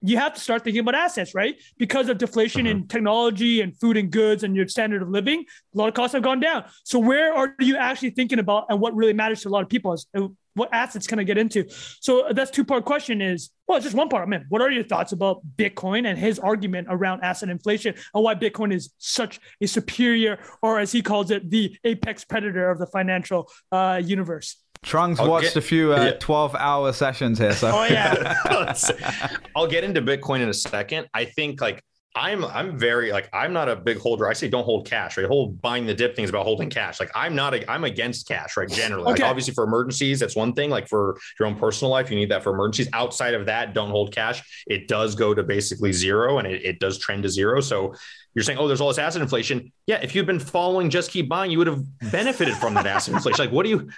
S3: you have to start thinking about assets, right? Because of deflation in technology and food and goods and your standard of living, a lot of costs have gone down. So where are you actually thinking about and what really matters to a lot of people is uh, what assets can I get into? So that's two part question is, well, it's just one part. I mean, what are your thoughts about Bitcoin and his argument around asset inflation and why Bitcoin is such a superior, or as he calls it, the apex predator of the financial uh, universe?
S1: Trunks
S2: I'll
S1: watched
S2: get-
S1: a few uh,
S2: yeah.
S1: 12 hour sessions here. So
S3: Oh yeah,
S2: I'll get into Bitcoin in a second. I think like I'm I'm very like I'm not a big holder. I say don't hold cash. Right, whole buying the dip thing is about holding cash. Like I'm not a, I'm against cash. Right, generally.
S3: Okay.
S2: Like obviously for emergencies, that's one thing. Like for your own personal life, you need that for emergencies. Outside of that, don't hold cash. It does go to basically zero, and it, it does trend to zero. So you're saying, oh, there's all this asset inflation. Yeah, if you'd been following Just Keep Buying, you would have benefited from that asset inflation. Like, what do you?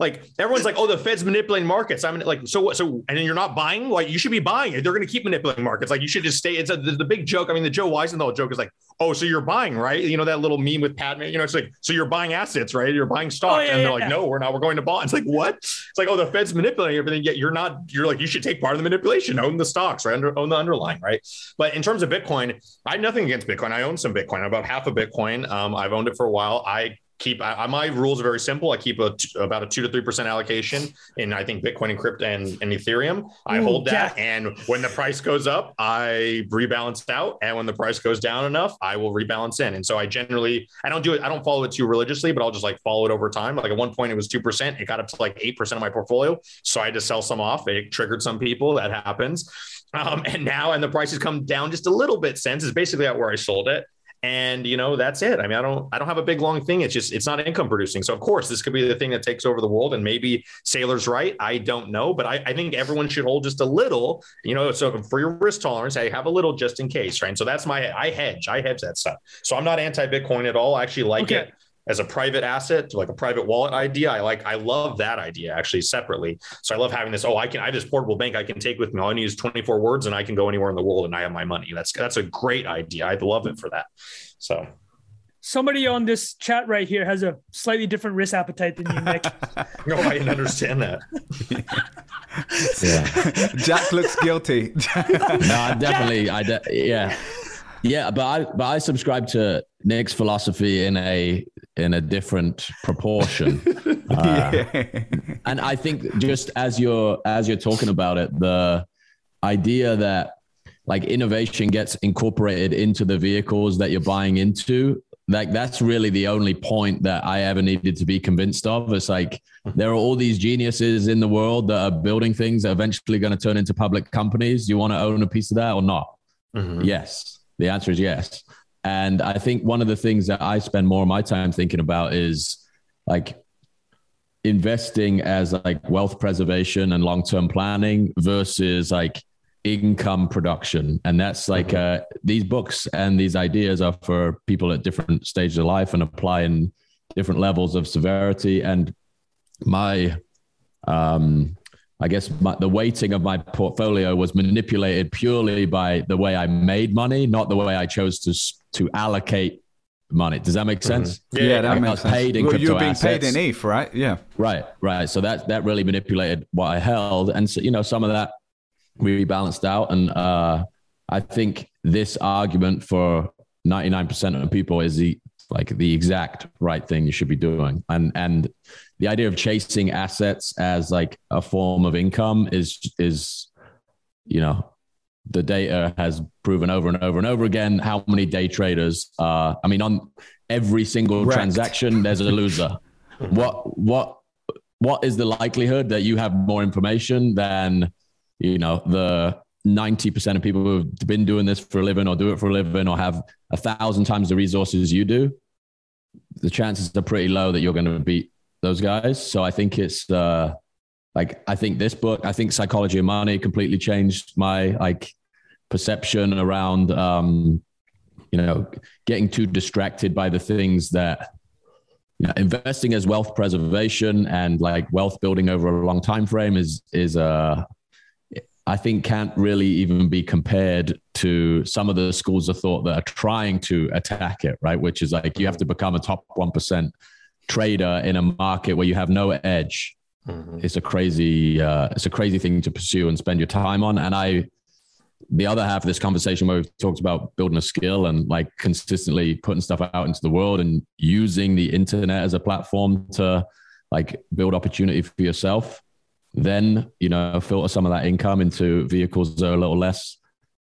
S2: Like everyone's like, oh, the Fed's manipulating markets. I'm like, so what? So and then you're not buying. Like you should be buying. It. They're going to keep manipulating markets. Like you should just stay. It's a, the, the big joke. I mean, the Joe Weisenthal joke is like, oh, so you're buying, right? You know that little meme with Padmé. You know, it's like, so you're buying assets, right? You're buying stocks,
S3: Oh, yeah,
S2: and they're
S3: yeah,
S2: like,
S3: yeah.
S2: no, we're not. We're going to bonds. Like what? It's like, oh, the Fed's manipulating everything. Yet you're not. You're like, you should take part of the manipulation. Own the stocks, right? Under, own the underlying, right? But in terms of Bitcoin, I have nothing against Bitcoin. I own some Bitcoin. I'm about half of Bitcoin. Um, I've owned it for a while. I keep I, my rules are very simple. I keep a about a two to three percent allocation in I think Bitcoin and crypto and, and Ethereum. I
S3: Ooh,
S2: hold that,
S3: Jack.
S2: and when the price goes up, I rebalance out, and when the price goes down enough, I will rebalance in. And so I generally I don't do it. I don't follow it too religiously, but I'll just like follow it over time. Like at one point it was two percent, it got up to like eight percent of my portfolio, so I had to sell some off. It triggered some people. That happens. Um, and now, and the price has come down just a little bit since. Is basically at where I sold it and you know that's it. I mean i don't i don't have a big long thing. It's just it's not income producing. So of course this could be the thing that takes over the world and maybe Saylor's right. I don't know but i, I think everyone should hold just a little you know so for your risk tolerance i have a little just in case right? And so that's my i hedge i hedge that stuff. So i'm not anti-bitcoin at all. I actually like
S3: Okay.
S2: it as a private asset, like a private wallet idea. I like, I love that idea actually separately. So I love having this. Oh, I can, I have this portable bank I can take with me. All I need is 24 words and I can go anywhere in the world and I have my money. That's, that's a great idea. I love it for that. So
S3: somebody on this chat right here has a slightly different risk appetite than you, Nick.
S2: no, I didn't understand that.
S4: Yeah.
S1: Jack looks guilty.
S4: no, I definitely, I de- yeah, yeah. But I, but I subscribe to Nick's philosophy in a in a different proportion, Uh, and I think just as you're as you're talking about it, the idea that like innovation gets incorporated into the vehicles that you're buying into like that's really the only point that i ever needed to be convinced of it's like there are all these geniuses in the world that are building things that are eventually going to turn into public companies do you want to own a piece of that or not
S2: Mhm.
S4: Yes. The answer is yes. And I think one of the things that I spend more of my time thinking about is like investing as like wealth preservation and long-term planning versus like income production. And that's like uh, these books and these ideas are for people at different stages of life and apply in different levels of severity. And my um I guess my, the weighting of my portfolio was manipulated purely by the way I made money, not the way I chose to to allocate money. Does that make sense?
S1: yeah, that
S4: I
S1: makes sense.
S4: paid in
S1: Well, you're being paid in ETH, right? Yeah.
S4: Right, right. So that that really manipulated what I held, and so you know some of that we balanced out. And uh, I think this argument for ninety nine percent of people is the like the exact right thing you should be doing. And and the idea of chasing assets as like a form of income is is you know, the data has proven over and over and over again how many day traders are. I mean, on every single
S1: Wrecked.
S4: transaction, there's a loser. what what what is the likelihood that you have more information than you know the 90% of people who've been doing this for a living or do it for a living or have a thousand times the resources you do the chances are pretty low that you're going to beat those guys so i think it's uh like i think this book i think psychology of money completely changed my like perception around um you know getting too distracted by the things that you know, investing as wealth preservation and like wealth building over a long time frame is is uh I think can't really even be compared to some of the schools of thought that are trying to attack it, right? Which is like you have to become a top one percent trader in a market where you have no edge.
S2: Mhm.
S4: It's a crazy, uh, it's a crazy thing to pursue and spend your time on. And I, the other half of this conversation where we've talked about building a skill and like consistently putting stuff out into the world and using the internet as a platform to like build opportunity for yourself then you know filter some of that income into vehicles that are a little less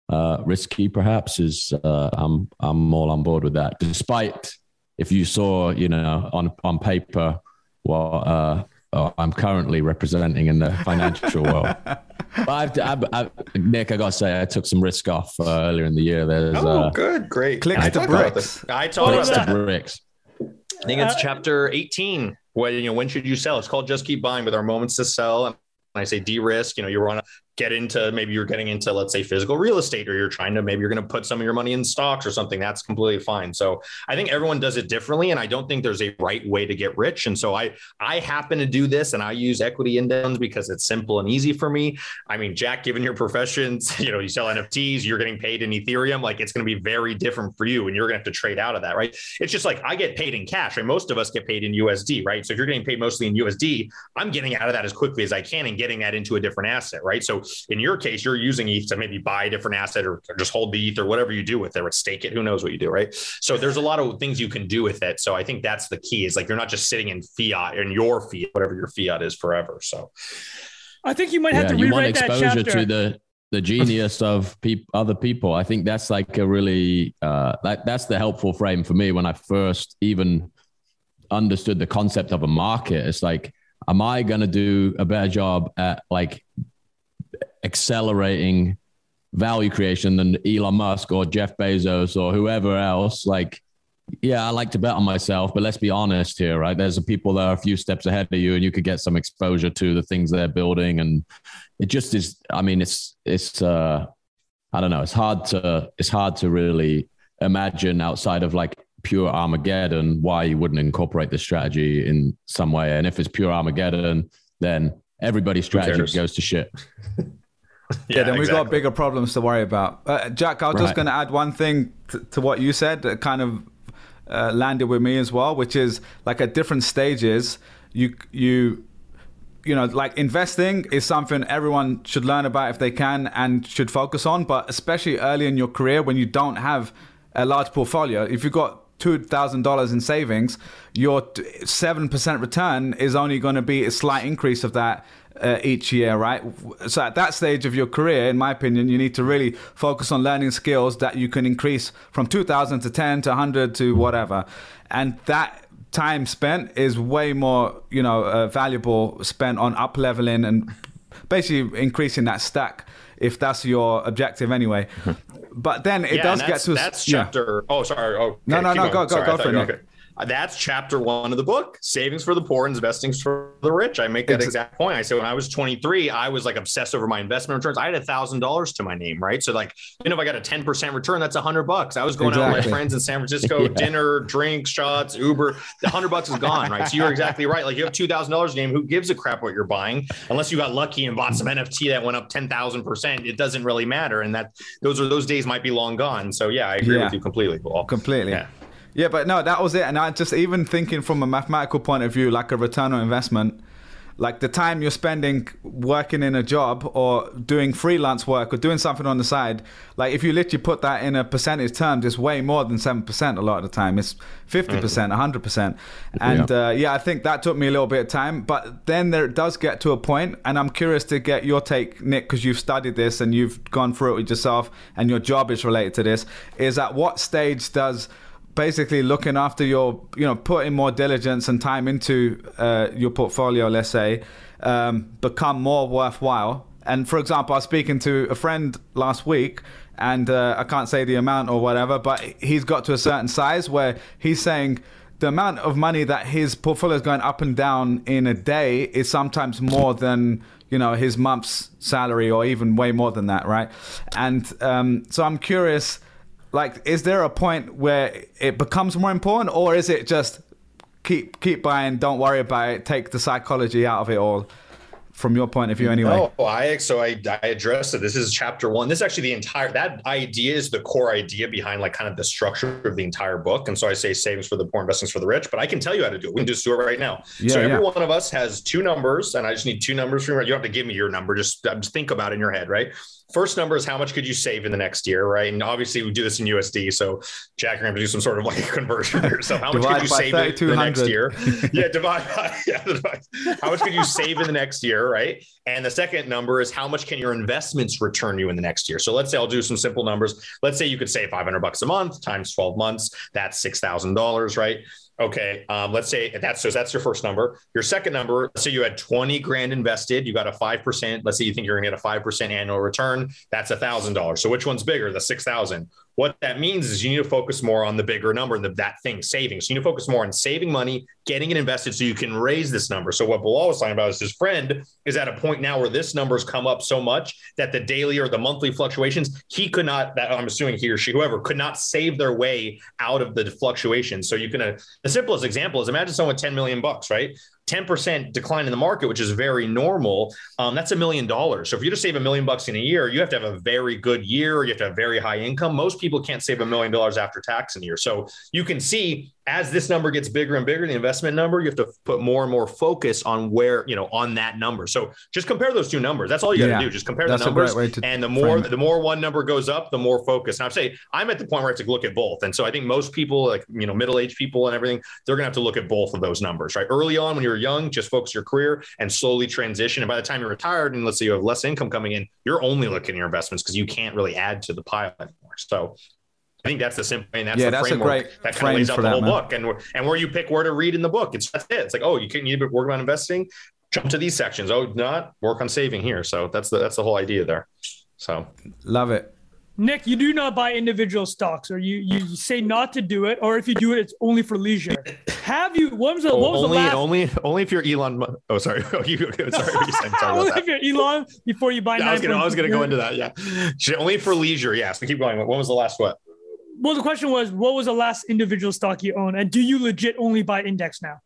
S4: uh, risky perhaps is uh, I'm I'm all on board with that despite if you saw you know on on paper what uh, uh, I'm currently representing in the financial world but I've, I've, I've, Nick I gotta say I took some risk off uh, earlier in the year there's
S2: Oh,
S4: uh,
S2: good, great.
S1: Clicks
S2: I
S1: to
S2: talked about
S1: bricks.
S2: this. I talked
S3: What
S2: about
S3: is
S2: that.
S3: that?
S4: bricks
S2: I think it's chapter 18. When you know, when should you sell? It's called Just Keep Buying with our moments to sell. And I say de-risk, you know, you want to get into maybe you're getting into, let's say, physical real estate, or you're trying to maybe you're going to put some of your money in stocks or something. That's completely fine. So I think everyone does it differently, and I don't think there's a right way to get rich. And so I I happen to do this, and I use equity index because it's simple and easy for me. I mean, Jack, given your professions, you know, you sell NFTs, you're getting paid in Ethereum. Like it's going to be very different for you, and you're going to have to trade out of that, right? It's just like I get paid in cash, right? Most of us get paid in USD, right? So if you're getting paid mostly in USD, I'm getting out of that as quickly as I can and getting that into a different asset, right? So in your case, you're using ETH to maybe buy a different asset or, or just hold the ETH or whatever you do with it, or stake it. Who knows what you do, right? So there's a lot of things you can do with it. So I think that's the key is like you're not just sitting in fiat in your fiat, whatever your fiat is forever. So
S3: I think you might have
S4: yeah,
S3: to
S4: you want
S3: rewrite that
S4: exposure
S3: chapter.
S4: to the the genius of peop- other people. I think that's like a really uh, that that's the helpful frame for me when I first even understood the concept of a market. It's like, am I going to do a better job at like accelerating value creation than Elon Musk or Jeff Bezos or whoever else? Like, yeah, I like to bet on myself, but let's be honest here, right? There's people that are a few steps ahead of you, and you could get some exposure to the things they're building, and it just is. I mean, it's it's. uh I don't know. It's hard to it's hard to really imagine outside of like pure Armageddon why you wouldn't incorporate this strategy in some way. And if it's pure Armageddon, then everybody's strategy goes to shit.
S1: Yeah, then we've got bigger problems to worry about. Uh, Jack, I was just going to add one thing to, to what you said that kind of uh, landed with me as well, which is like at different stages, you you you know, like investing is something everyone should learn about if they can and should focus on. But especially early in your career when you don't have a large portfolio, if you've got two thousand dollars in savings, your seven percent return is only going to be a slight increase of that uh, each year, right? So at that stage of your career, in my opinion, you need to really focus on learning skills that you can increase from two thousand to ten to hundred to whatever, and that time spent is way more, you know, uh, valuable spent on up leveling and basically increasing that stack if that's your objective anyway. But then it
S2: yeah,
S1: does get
S2: that's,
S1: to
S2: that's
S1: yeah.
S2: chapter. Oh, sorry. Oh,
S1: No, no,
S2: keep
S1: no, go- go-
S2: Sorry,
S1: go for it,
S2: okay. Uh, That's chapter one of the book, savings for the poor, and investing for the rich. I make that
S1: Ex-
S2: exact point. I said when I was 23, I was like obsessed over my investment returns. I had a thousand dollars to my name, right? So like, you know, if I got a 10% return, that's a hundred bucks. I was going out with my friends in San Francisco,
S4: Yeah.
S2: dinner, drinks, shots, Uber. The hundred bucks is gone, right? So you're exactly right. Like you have two thousand dollars in name. Who gives a crap what you're buying? Unless you got lucky and bought some NFT that went up ten thousand percent, it doesn't really matter. And that those are those days might be long gone. So yeah, I agree
S1: Yeah.
S2: with you completely. Paul.
S1: completely.
S2: Yeah.
S1: Yeah. but no, that was it. And I just even thinking from a mathematical point of view, like a return on investment, like the time you're spending working in a job or doing freelance work or doing something on the side, like if you literally put that in a percentage terms, it's way more than 7% a lot of the time. It's 50%, percent 100%. And yeah. Uh, yeah, I think that took me a little bit of time. But then there does get to a point, and I'm curious to get your take, Nick, because you've studied this and you've gone through it with yourself, and your job is related to this. Is at what stage does basically looking after your, you know, putting more diligence and time into uh, your portfolio, let's say, um, become more worthwhile. And for example, I was speaking to a friend last week, and uh, I can't say the amount or whatever, but he's got to a certain size where he's saying the amount of money that his portfolio is going up and down in a day is sometimes more than you know his month's salary or even way more than that, right? And um, so I'm curious like, is there a point where it becomes more important, or is it just keep keep buying, don't worry about it, take the psychology out of it all? From your point of view, anyway.
S2: Oh, I so I, I addressed it. This is chapter one. This is actually the entire that idea is the core idea behind like kind of the structure of the entire book. And so I say savings for the poor, investments for the rich. But I can tell you how to do it. We can just do it right now. Yeah, so every yeah. one of us has two numbers, and I just need two numbers from you. You don't have to give me your number. Just, uh, just think about it in your head, right? First number is how much could you save in the next year, right? And obviously we do this in USD. So Jack, you're going to do some sort of like conversion here. So how much could you save in the next year? yeah, divide by, yeah, divide. How much could you save in the next year, right? And the second number is how much can your investments return you in the next year? So let's say I'll do some simple numbers. Let's say you could save 500 bucks a month times 12 months. That's $6,000, right? Okay, um, let's say that's so that's your first number. Your second number, so you had 20 grand invested, you got a 5%. Let's say you think you're gonna get a 5% annual return, that's a thousand dollars. So which one's bigger, the 6,000 what that means is you need to focus more on the bigger number, the, that thing, savings. So you need to focus more on saving money, getting it invested so you can raise this number. So what Bilal was talking about is his friend is at a point now where this number's come up so much that the daily or the monthly fluctuations, he could not, that I'm assuming he or she, whoever, could not save their way out of the fluctuations. So you can, uh, the simplest example is imagine someone with 10 million bucks, right? 10% decline in the market, which is very normal, um, that's a million dollars. So if you just save a million bucks in a year, you have to have a very good year. You have to have very high income. Most people can't save a million dollars after tax in a year. So you can see as this number gets bigger and bigger, the investment number, you have to put more and more focus on where, you know, on that number. So just compare those two numbers. That's all you got to yeah, do. Just compare the numbers. and the more, the more one number goes up, the more focus. And I'm saying I'm at the point where I have to look at both. And so I think most people, like, you know, middle-aged people and everything, they're going to have to look at both of those numbers, right? Early on, when you're young, just focus your career and slowly transition. And by the time you're retired and let's say you have less income coming in, you're only looking at your investments because you can't really add to the pile anymore. So I think that's the simple, and that's
S1: yeah,
S2: the
S1: that's
S2: framework that kind of lays out the whole man. book, and and where you pick where to read in the book. It's that's it. It's like, oh, you can you work on investing, jump to these sections. Oh, not work on saving here. So that's the that's the whole idea there. So
S1: love it.
S3: Nick, you do not buy individual stocks, or you you say not to do it, or if you do it, it's only for leisure. Have you? What was the, what was
S2: only,
S3: the last?
S2: Only only if you're Elon. Oh, sorry. Oh, you, sorry. You said,
S3: sorry only if you're Elon before you buy.
S2: Yeah, I was gonna, I was gonna go into that. Yeah, only for leisure. Yeah. So keep going. When was the last what?
S3: Well, the question was, what was the last individual stock you own, and do you legit only buy index now?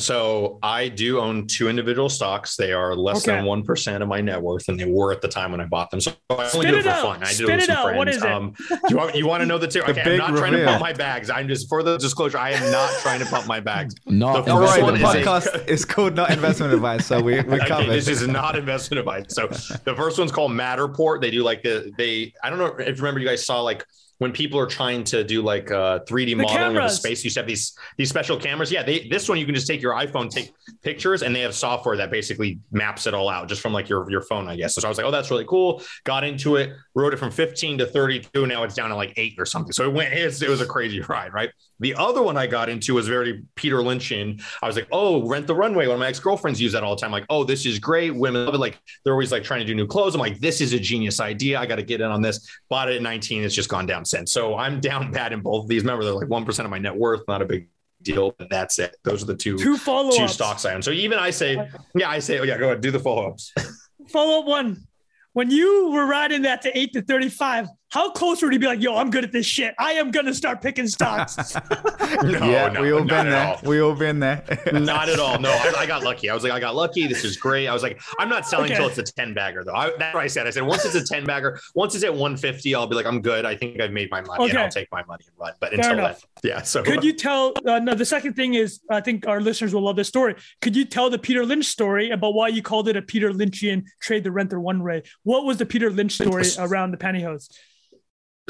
S2: So I do own two individual stocks. They are less okay. than one percent of my net worth, and they were at the time when I bought them. So I only Spit do it, it for out. fun. I
S3: Spit do it with some out. friends. What is it? Um,
S2: you want you want to know the two? Okay, I'm not reveal. trying to pump my bags. I'm just for the disclosure. I am not trying to pump my bags.
S1: Not the first one the podcast is, a, is called not investment advice, so we we okay,
S2: This is not investment advice. So the first one's called Matterport. They do like the they. I don't know if you remember. You guys saw like when people are trying to do like uh, 3D the modeling cameras. of the space, you have these these special cameras. Yeah, they this one you can just take your iPhone, take pictures, and they have software that basically maps it all out just from like your your phone, I guess. So I was like, oh, that's really cool. Got into it, wrote it from 15 to 32. Now it's down to like eight or something. So it went. It was a crazy ride, right? The other one I got into was very Peter Lynchian. I was like, oh, rent the runway. One of my ex girlfriends use that all the time. Like, oh, this is great. Women love it. Like, they're always like trying to do new clothes. I'm like, this is a genius idea. I got to get in on this. Bought it at 19. It's just gone down since. So I'm down bad in both of these. Remember, they're like 1% of my net worth, not a big deal, but that's it. Those are the two,
S3: two, follow-ups.
S2: two stocks I own. So even I say, yeah, I say, oh, yeah, go ahead, do the follow ups.
S3: Follow up one. When you were riding that to eight to 35, how close were you to be like, yo, I'm good at this shit. I am gonna start picking stocks.
S2: no,
S1: yeah,
S2: no,
S1: we all
S2: not
S1: been there.
S2: all.
S1: We all been there.
S2: Not at all. No, I, I got lucky. I was like, I got lucky. This is great. I was like, I'm not selling
S3: Okay.
S2: until it's a 10 bagger though. I, that's what I said. I said, once it's a 10 bagger, once it's at 150, I'll be like, I'm good. I think I've made my money and I'll take my money and run. But
S3: Fair
S2: until
S3: enough.
S2: then, yeah. So
S3: Could you tell? Uh, no, the second thing is, I think our listeners will love this story. Could you tell the Peter Lynch story about why you called it a Peter Lynchian trade the Rent the Runway? What was the Peter Lynch story around the pantyhose?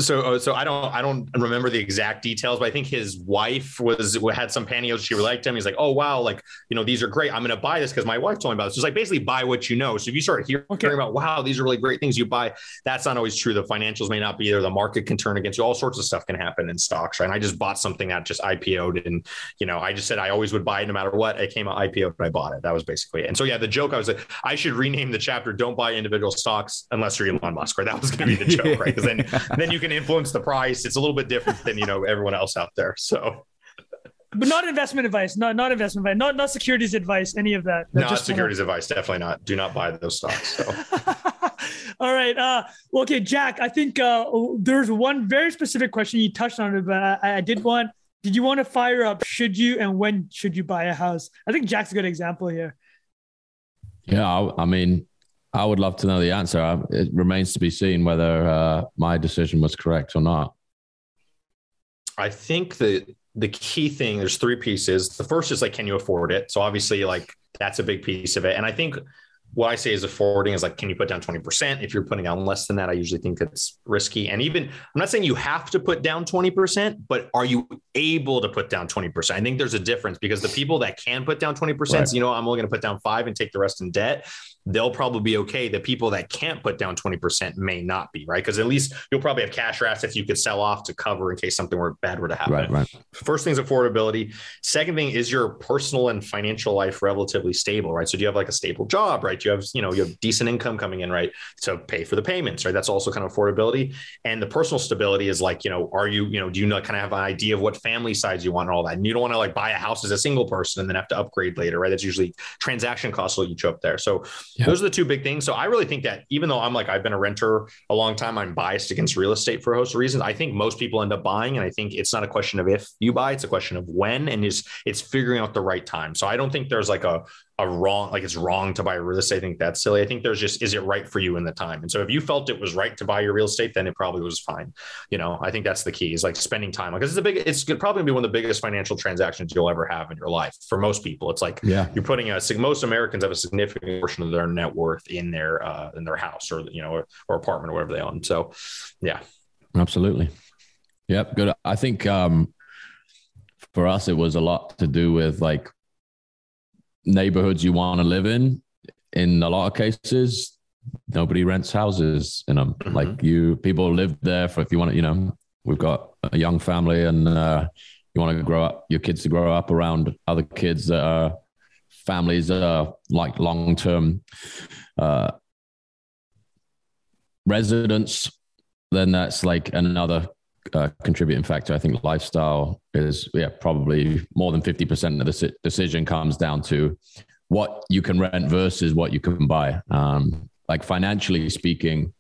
S2: So, uh, so I don't, I don't remember the exact details, but I think his wife was had some pantyhose. She liked him. He's like, oh wow, like you know, these are great. I'm going to buy this because my wife told me about this. It's like basically buy what you know. So if you start hearing
S3: Okay.
S2: about, wow, these are really great things you buy, that's not always true. The financials may not be there. The market can turn against you. All sorts of stuff can happen in stocks, right? And I just bought something that just IPO'd, and you know, I just said I always would buy it no matter what. It came out IPO, but I bought it. That was basically it. And so yeah, the joke I was like, I should rename the chapter "Don't buy individual stocks unless you're Elon Musk," right? That was going to be the joke, right? Because then then you can influence the price. It's a little bit different than you know everyone else out there. So
S3: But not investment advice, not not investment advice, not not securities advice, any of that. That
S2: not
S3: just-
S2: securities advice, definitely not. Do not buy those stocks. So
S3: All right. Uh, well, okay, Jack. I think uh, there's one very specific question you touched on it, but I, I did want. Did you want to fire up? Should you and when should you buy a house? I think Jack's a good example here.
S4: Yeah, I, I mean, I would love to know the answer. It remains to be seen whether uh, my decision was correct or not.
S2: I think the the key thing there's three pieces. The first is like, can you afford it? So obviously, like that's a big piece of it. And I think what I say is affording is like, can you put down 20%? If you're putting down less than that, I usually think it's risky. And even I'm not saying you have to put down 20%, but are you able to put down 20%? I think there's a difference because the people that can put down 20%,
S4: Right.
S2: you know, I'm only going to put down five and take the rest in debt. They'll probably be okay. The people that can't put down 20% may not be, right? Because at least you'll probably have cash or assets you could sell off to cover in case something were bad were to happen.
S4: Right, right.
S2: First thing is affordability. Second thing is your personal and financial life relatively stable, right? So do you have like a stable job, right? Do you have, you know, you have decent income coming in, right? To pay for the payments, right? That's also kind of affordability. And the personal stability is like, you know, are you, you know, do you not kind of have an idea of what family size you want and all that? And you don't want to like buy a house as a single person and then have to upgrade later, right? That's usually transaction costs will eat you up there. So
S4: Yeah.
S2: those are the two big things. So I really think that even though I'm like, I've been a renter a long time, I'm biased against real estate for a host of reasons. I think most people end up buying. And I think it's not a question of if you buy, it's a question of when and is it's figuring out the right time. So I don't think there's like a a wrong, like it's wrong to buy real estate. I think that's silly. I think there's just, is it right for you in the time? And so if you felt it was right to buy your real estate, then it probably was fine. You know, I think that's the key is like spending time. Like, 'cause it's a big, it's probably gonna be one of the biggest financial transactions you'll ever have in your life. For most people, it's like,
S4: Yeah.
S2: you're putting a most Americans have a significant portion of their net worth in their uh, in their house or you know or, or apartment or whatever they own. So yeah,
S4: Absolutely. Yep. Good. I think um, for us, it was a lot to do with like neighborhoods you want to live in. In a lot of cases, nobody rents houses in them.
S2: Mhm.
S4: Like you, people live there for if you want to, you know, we've got a young family and uh, you want to grow up, your kids to grow up around other kids that are families that are like long term uh, residents then that's like another uh, contributing factor. I think lifestyle is yeah probably more than fifty percent of the decision comes down to what you can rent versus what you can buy. Um, like financially speaking,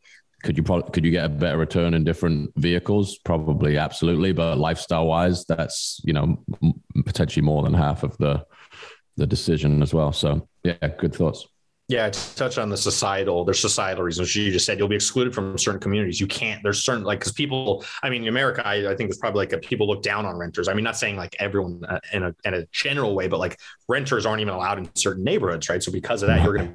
S4: could you probably could you get a better return in different vehicles? Probably, absolutely. But lifestyle wise, that's you know potentially more than half of the the decision as well. So yeah, good thoughts.
S2: Yeah. To touch on the societal, there's societal reasons. You just said you'll be excluded from certain communities. You can't. There's certain like because people. I mean, in America, I, I think it's probably like a, people look down on renters. I mean, not saying like everyone uh, in a in a general way, but like renters aren't even allowed in certain neighborhoods, right? So because of that, you're going to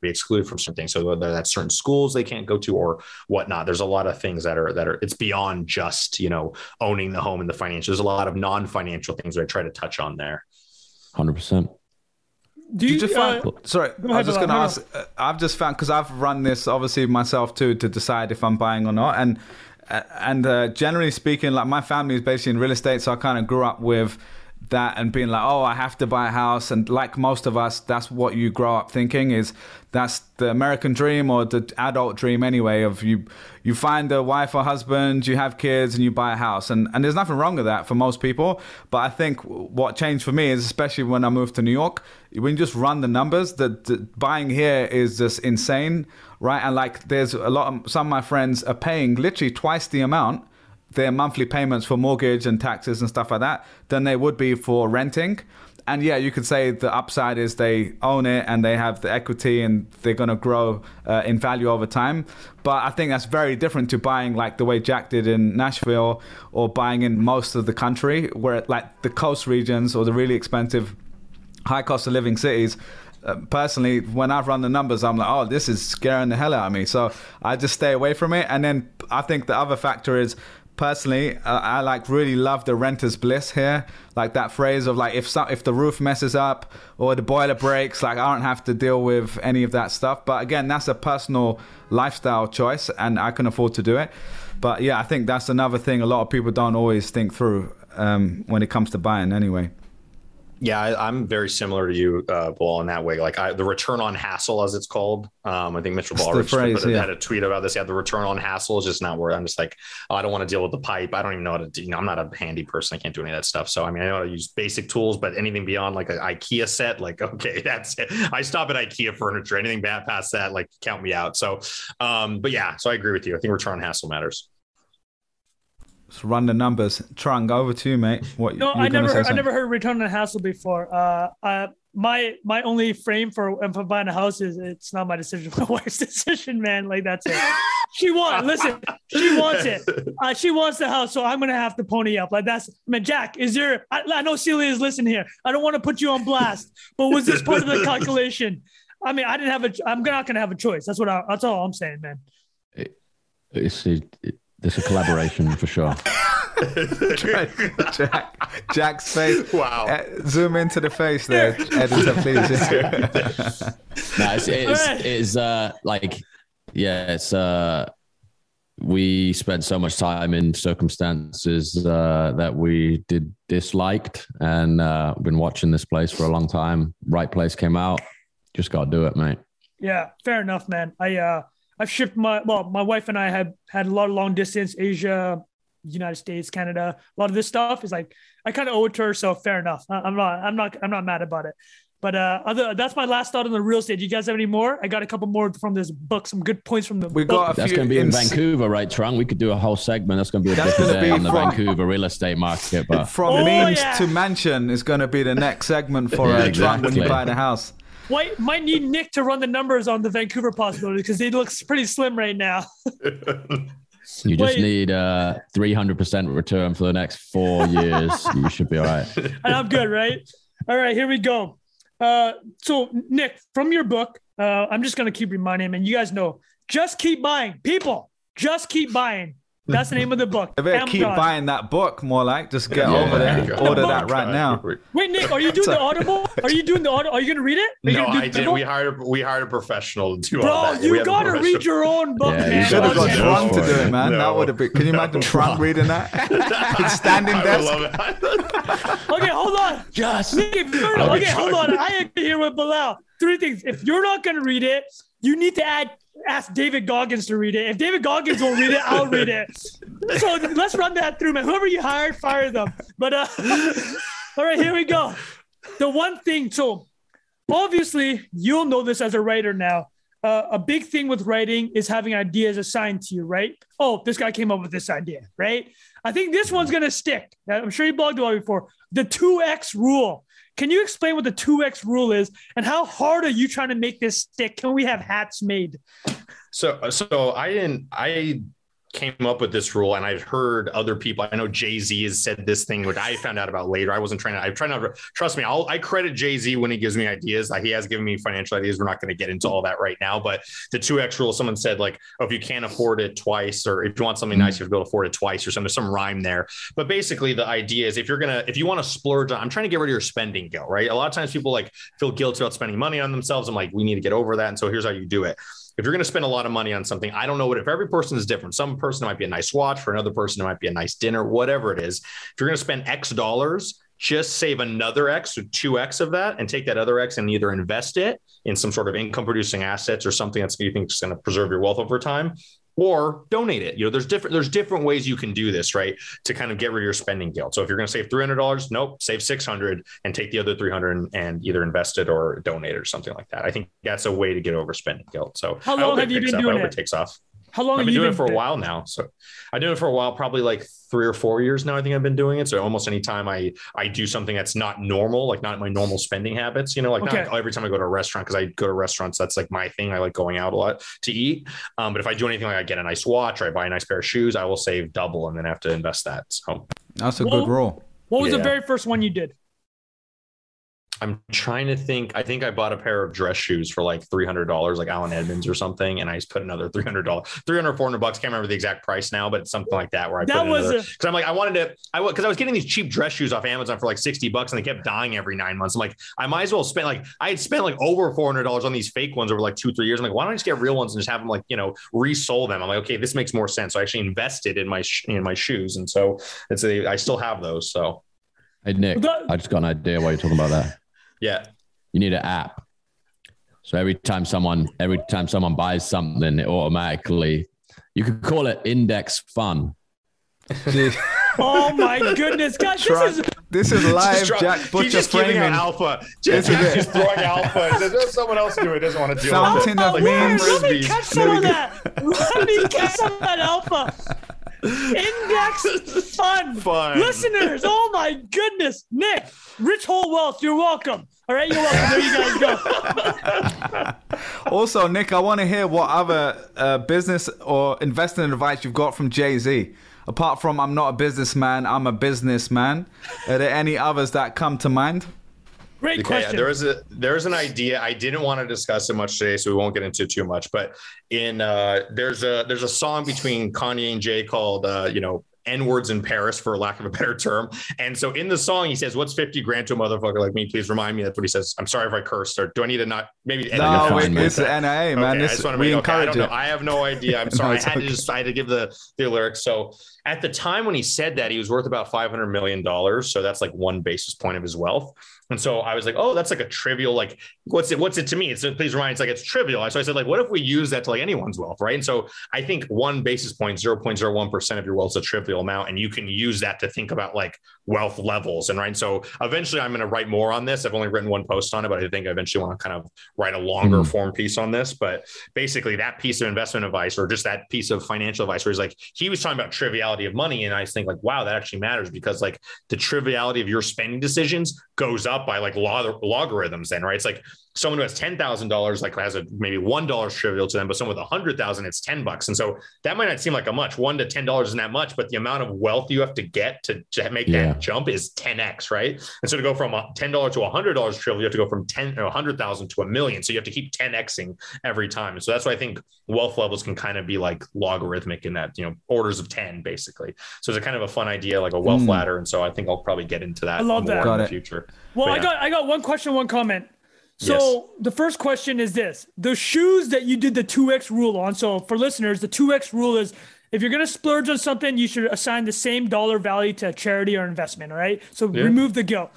S2: be excluded from something. So whether that's certain schools they can't go to or whatnot, there's a lot of things that are that are it's beyond just you know owning the home and the financial. There's a lot of non-financial things that I try to touch on there.
S4: Hundred percent.
S3: Do you,
S1: you
S3: uh,
S1: find? sorry, I was just going to ask. uh, I've just found because I've run this obviously myself too to decide if I'm buying or not, and uh, and uh, generally speaking, like my family is basically in real estate, so I kind of grew up with that and being like, oh, I have to buy a house. And like most of us, that's what you grow up thinking is that's the American dream or the adult dream anyway of you you find a wife or husband, you have kids and you buy a house. And and there's nothing wrong with that for most people. But I think what changed for me is especially when I moved to New York, when you just run the numbers, that buying here is just insane, right? And like there's a lot of some of my friends are paying literally twice the amount their monthly payments for mortgage and taxes and stuff like that than they would be for renting. And yeah, you could say the upside is they own it and they have the equity and they're going to grow uh, in value over time. But I think that's very different to buying like the way Jack did in Nashville or buying in most of the country, where like the coast regions or the really expensive, high cost of living cities. Uh, personally, when I've run the numbers, I'm like, oh, this is scaring the hell out of me. So I just stay away from it. And then I think the other factor is personally, uh, I like really love the renter's bliss here. Like that phrase of like if some, if the roof messes up or the boiler breaks, like I don't have to deal with any of that stuff. But again, that's a personal lifestyle choice, and I can afford to do it. But yeah, I think that's another thing a lot of people don't always think through um, when it comes to buying. Anyway.
S2: Yeah, I, am very similar to you, uh, Bilal, in that way. Like I, the return on hassle, as it's called. Um, I think Mitchell phrase, yeah. had a tweet about this. Yeah, the return on hassle is just not worth. I'm just like, oh, I don't want to deal with the pipe. I don't even know how to. Do, you know, I'm not a handy person. I can't do any of that stuff. So I mean, I know how to use basic tools, but anything beyond like an IKEA set, like okay, that's it. I stop at IKEA furniture. Anything bad past that, like count me out. So, um, but yeah, so I agree with you. I think return on hassle matters.
S1: Let's run the numbers. Trung, over to you, mate. What?
S3: No, I never, heard, I never heard return on hassle before. Uh, uh, my my only frame for and for buying a house is it's not my decision, my wife's decision, man. Like that's it. she wants. Listen, she wants it. Uh, she wants the house, so I'm gonna have to pony up. Like that's. I mean, Jack, is there? I, I know Celia is listening here. I don't want to put you on blast, but was this part of the calculation? I mean, I didn't have a. I'm not gonna have a choice. That's what. I, that's all I'm saying, man.
S4: It, it's it, there's a collaboration for sure.
S1: Jack, Jack's face.
S2: Wow. Uh,
S1: zoom into the face there, editor, please.
S4: no, it's, it's, it's uh, like, yeah, it's uh, we spent so much time in circumstances uh, that we did disliked, and uh, been watching this place for a long time. Right place came out. Just got to do it, mate.
S3: Yeah, fair enough, man. I uh, I've shipped my well, my wife and I have had a lot of long distance, Asia, United States, Canada. A lot of this stuff is like I kind of owe it to her, so fair enough. I'm not, I'm not, I'm not mad about it. But uh, other that's my last thought on the real estate. Do You guys have any more? I got a couple more from this book. Some good points from the.
S1: We
S3: book.
S1: got.
S4: that's going to be in Vancouver, right, Trung? We could do a whole segment. That's going to be a that's different day on the Vancouver real estate market. But
S1: from oh, means yeah. to mansion is going to be the next segment for yeah, uh, exactly. when you buy the house.
S3: Might might need Nick to run the numbers on the Vancouver possibility because he looks pretty slim right now.
S4: you just Wait. need a three hundred percent return for the next four years. you should be all right.
S3: And I'm good, right? All right, here we go. Uh, so Nick, from your book, uh, I'm just gonna keep reminding him, and you guys know, just keep buying, people. Just keep buying. That's the name of the book.
S1: I better keep buying that book more like. Just get yeah, over there, order that right now.
S3: Wait, Nick, are you doing the Audible? Are you doing the Audible? Are you going to read it?
S2: no, I did. We hired a, we hired a professional to do
S3: Bro,
S2: all that.
S3: you got to read your own book,
S1: yeah,
S3: man.
S1: You should have got Trump to do it, man. No. That would have been. Can you imagine Trump reading that? standing desk.
S3: okay, hold on.
S4: Just.
S3: Nick, okay, hold on. I agree here with Bilal. Three things. If you're not going to read it, you need to add ask David Goggins to read it. If David Goggins won't read it, I'll read it. So let's run that through, man. Whoever you hired, fire them. But uh, all right, here we go. The one thing, so obviously you'll know this as a writer now. Uh, a big thing with writing is having ideas assigned to you, right? Oh, this guy came up with this idea, right? I think this one's gonna stick. I'm sure you blogged about it before. The 2x rule. Can you explain what the 2x rule is and how hard are you trying to make this stick? Can we have hats made?
S2: So so I didn't I came up with this rule and I've heard other people. I know Jay Z has said this thing, which I found out about later. I wasn't trying to, I'm trying to trust me. I'll, I credit Jay Z when he gives me ideas. He has given me financial ideas. We're not going to get into all that right now, but the 2X rule, someone said like, oh, if you can't afford it twice, or if you want something nice, you have to be able to afford it twice or something, there's some rhyme there. But basically the idea is if you're going to, if you want to splurge on, I'm trying to get rid of your spending guilt, right? A lot of times people like feel guilty about spending money on themselves. I'm like, we need to get over that. And so here's how you do it if you're going to spend a lot of money on something, I don't know what if every person is different. Some person might be a nice watch, for another person it might be a nice dinner, whatever it is. If you're going to spend X dollars, just save another X, or 2X of that, and take that other X and either invest it in some sort of income producing assets or something that's you think is going to preserve your wealth over time, or donate it. You know, there's different there's different ways you can do this, right? To kind of get rid of your spending guilt. So if you're going to save three hundred dollars, nope, save six hundred and take the other three hundred and either invest it or donate it or something like that. I think that's a way to get over spending guilt. So
S3: How long have you been
S2: up.
S3: doing
S2: I hope
S3: it?
S2: it takes off.
S3: How long
S2: I've
S3: have
S2: been
S3: you
S2: doing
S3: been
S2: it for a while now. So I've been doing it for a while, probably like three or four years now. I think I've been doing it. So almost anytime I I do something that's not normal, like not my normal spending habits, you know, like
S3: Okay.
S2: not every time I go to a restaurant, because I go to restaurants, that's like my thing. I like going out a lot to eat. Um, but if I do anything like I get a nice watch or I buy a nice pair of shoes, I will save double and then have to invest that. So
S1: That's a
S3: Well-
S1: good rule.
S3: What was the very first one you did?
S2: I'm trying to think. I think I bought a pair of dress shoes for like $300, like Allen Edmonds or something. And I just put another $300, 300, 400 bucks. Can't remember the exact price now, but it's something like that where I
S3: That
S2: put
S3: was
S2: cause I'm like, I wanted to, I because I was getting these cheap dress shoes off Amazon for like 60 bucks and they kept dying every nine months. I'm like, I might as well spend like, I had spent like over $400 on these fake ones over like two, three years. I'm like, why don't I just get real ones and just have them like, you know, resole them? I'm like, okay, this makes more sense. So I actually invested in my, sh- in my shoes. And so it's a, I still have those. So
S4: Hey Nick,
S3: That-
S4: I just got an idea why you're talking about that.
S2: Yeah.
S4: You need an app. So every time someone every time someone buys something, it automatically you could call it index fun.
S3: Oh my goodness, guys!
S1: Try-
S3: This is
S1: this is live.
S2: Just try-
S1: Jack Butcher
S2: just giving
S1: framing.
S2: out alpha.
S1: This
S2: Just,
S1: is
S2: just throwing alpha. He says, "Let someone else do it. Doesn't want to deal
S1: Fountain
S2: with
S1: of
S2: it.
S1: memes.
S3: Let me catch some of that. Let me catch some of that alpha. Index fun.
S2: Fun.
S3: Listeners, oh my goodness. Nick, Rich Whole Wealth, you're welcome. All right, you're welcome. There you guys go.
S1: Also, Nick, I want to hear what other uh, business or investing advice you've got from Jay Z. Apart from I'm not a businessman, I'm a businessman. Are there any others that come to mind?
S3: Great
S2: Okay,
S3: question.
S2: there is a there's an idea. I didn't want to discuss it much today, so we won't get into too much. But in uh, there's a there's a song between Kanye and Jay called uh, you know N words in Paris, for lack of a better term. And so in the song, he says, "What's fifty grand to a motherfucker like me? Please remind me." That's what he says. I'm sorry if I cursed, or do I need to not maybe? edit
S1: No,
S2: that out?
S4: fine,
S1: it's the NIA, man.
S2: Okay, I just want to
S1: we
S2: make, okay, I don't know. I have no idea. I'm sorry.
S1: it's
S2: I had
S1: okay.
S2: to just I had to give the the lyrics. So at the time when he said that, he was worth about five hundred million dollars. So that's like one basis point of his wealth. And so I was like, oh, that's like a trivial, like, what's it? What's it to me? It's please remind. It's like it's trivial. So I said, like, what if we use that to like anyone's wealth, right? And so I think one basis point, point, zero point zero one percent of your wealth is a trivial amount, and you can use that to think about like wealth levels. And right, so eventually I'm going to write more on this. I've only written one post on it, but I think I eventually want to kind of write a longer
S4: Mhm.
S2: form piece on this. But basically, that piece of investment advice, or just that piece of financial advice, where he's like, he was talking about triviality of money, and I think like, wow, that actually matters because like the triviality of your spending decisions goes up by like log- logarithms. Then right, it's like someone who has ten thousand dollars like has a maybe one dollar trivial to them, but someone with a hundred thousand, it's ten bucks, and so that might not seem like a much. One to ten dollars isn't that much, but the amount of wealth you have to get to, to make
S4: Yeah.
S2: that jump is ten x, right? And so to go from ten dollars to a hundred dollars trivial, you have to go from ten or a hundred thousand to a million. So you have to keep ten xing every time. And so that's why I think wealth levels can kind of be like logarithmic in that you know orders of ten basically. So it's a kind of a fun idea, like a wealth
S1: Mm.
S2: ladder. And so I think I'll probably get into that
S3: I love
S2: more
S3: that.
S2: in
S1: Got
S2: the
S1: it.
S2: future.
S3: Well,
S2: But
S3: I got I got one question, one comment. So the first question is this: the shoes that you did the two X rule on. So for listeners, the two X rule is if you're gonna splurge on something, you should assign the same dollar value to a charity or investment. All right. So
S2: Yeah.
S3: remove the guilt.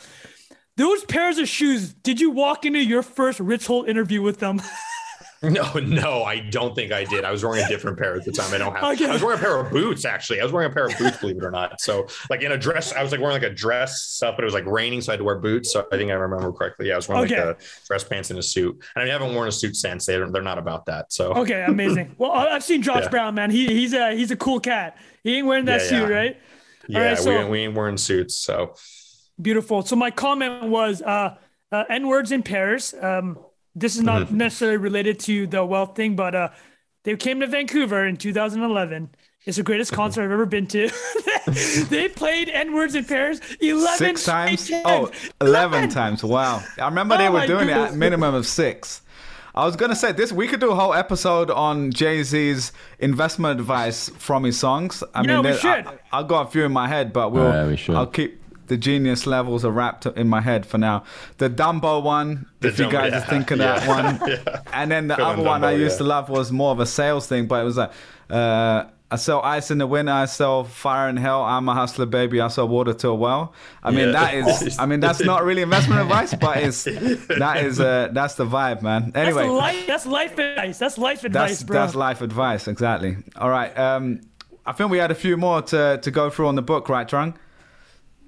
S3: Those pairs of shoes. Did you walk into your first Ritholtz interview with them?
S2: No, no, I don't think I did. I was wearing a different pair at the time. I don't have.
S3: Okay.
S2: I was wearing a pair of boots actually. I was wearing a pair of boots, believe it or not. So like in a dress, I was like wearing like a dress stuff, but it was like raining, so I had to wear boots. So I think I remember correctly. Yeah, I was wearing
S3: Okay.
S2: like a dress pants and a suit. And I haven't worn a suit since. They're they're not about that. So
S3: Okay, amazing. Well, I've seen Josh
S2: Yeah.
S3: Brown, man. He he's a he's a cool cat. He ain't wearing that
S2: Yeah,
S3: suit,
S2: yeah.
S3: right?
S2: yeah,
S3: right, so-
S2: we, we ain't wearing suits. So
S3: Beautiful. So my comment was uh, uh N words in pairs. Um, this is not necessarily related to the wealth thing, but uh, they came to Vancouver in 2011. It's the greatest concert I've ever been to. they played N words in Paris 11
S1: Six times?
S3: straight
S1: Oh, 11 times. Wow. I remember they
S3: Oh
S1: were
S3: my
S1: doing it at minimum of six. I was gonna say this. We could do a whole episode on Jay Z's investment advice from his songs. I
S3: Yeah, we should.
S1: I, I got a few in my head, but we'll.
S4: Yeah, we should.
S1: I'll keep the genius levels are wrapped up in my head for now. The Dumbo one,
S2: The
S1: if you guys
S2: yeah,
S1: are thinking that one,
S2: yeah.
S1: and then the
S2: Feeling
S1: other one I used
S2: yeah.
S1: to love was more of a sales thing, but it was like. Uh, I sell ice in the winter. I sell fire in hell. I'm a hustler, baby. I sell water to a well. I mean,
S2: Yeah.
S1: that is. I mean, that's not really investment advice, but it's that is uh, that's the vibe, man.
S3: That's
S1: Anyway,
S3: life. That's life advice. That's life advice,
S1: that's
S3: bro.
S1: that's life advice, exactly. All right. Um, I think we had a few more to to go through on the book, right, Trung?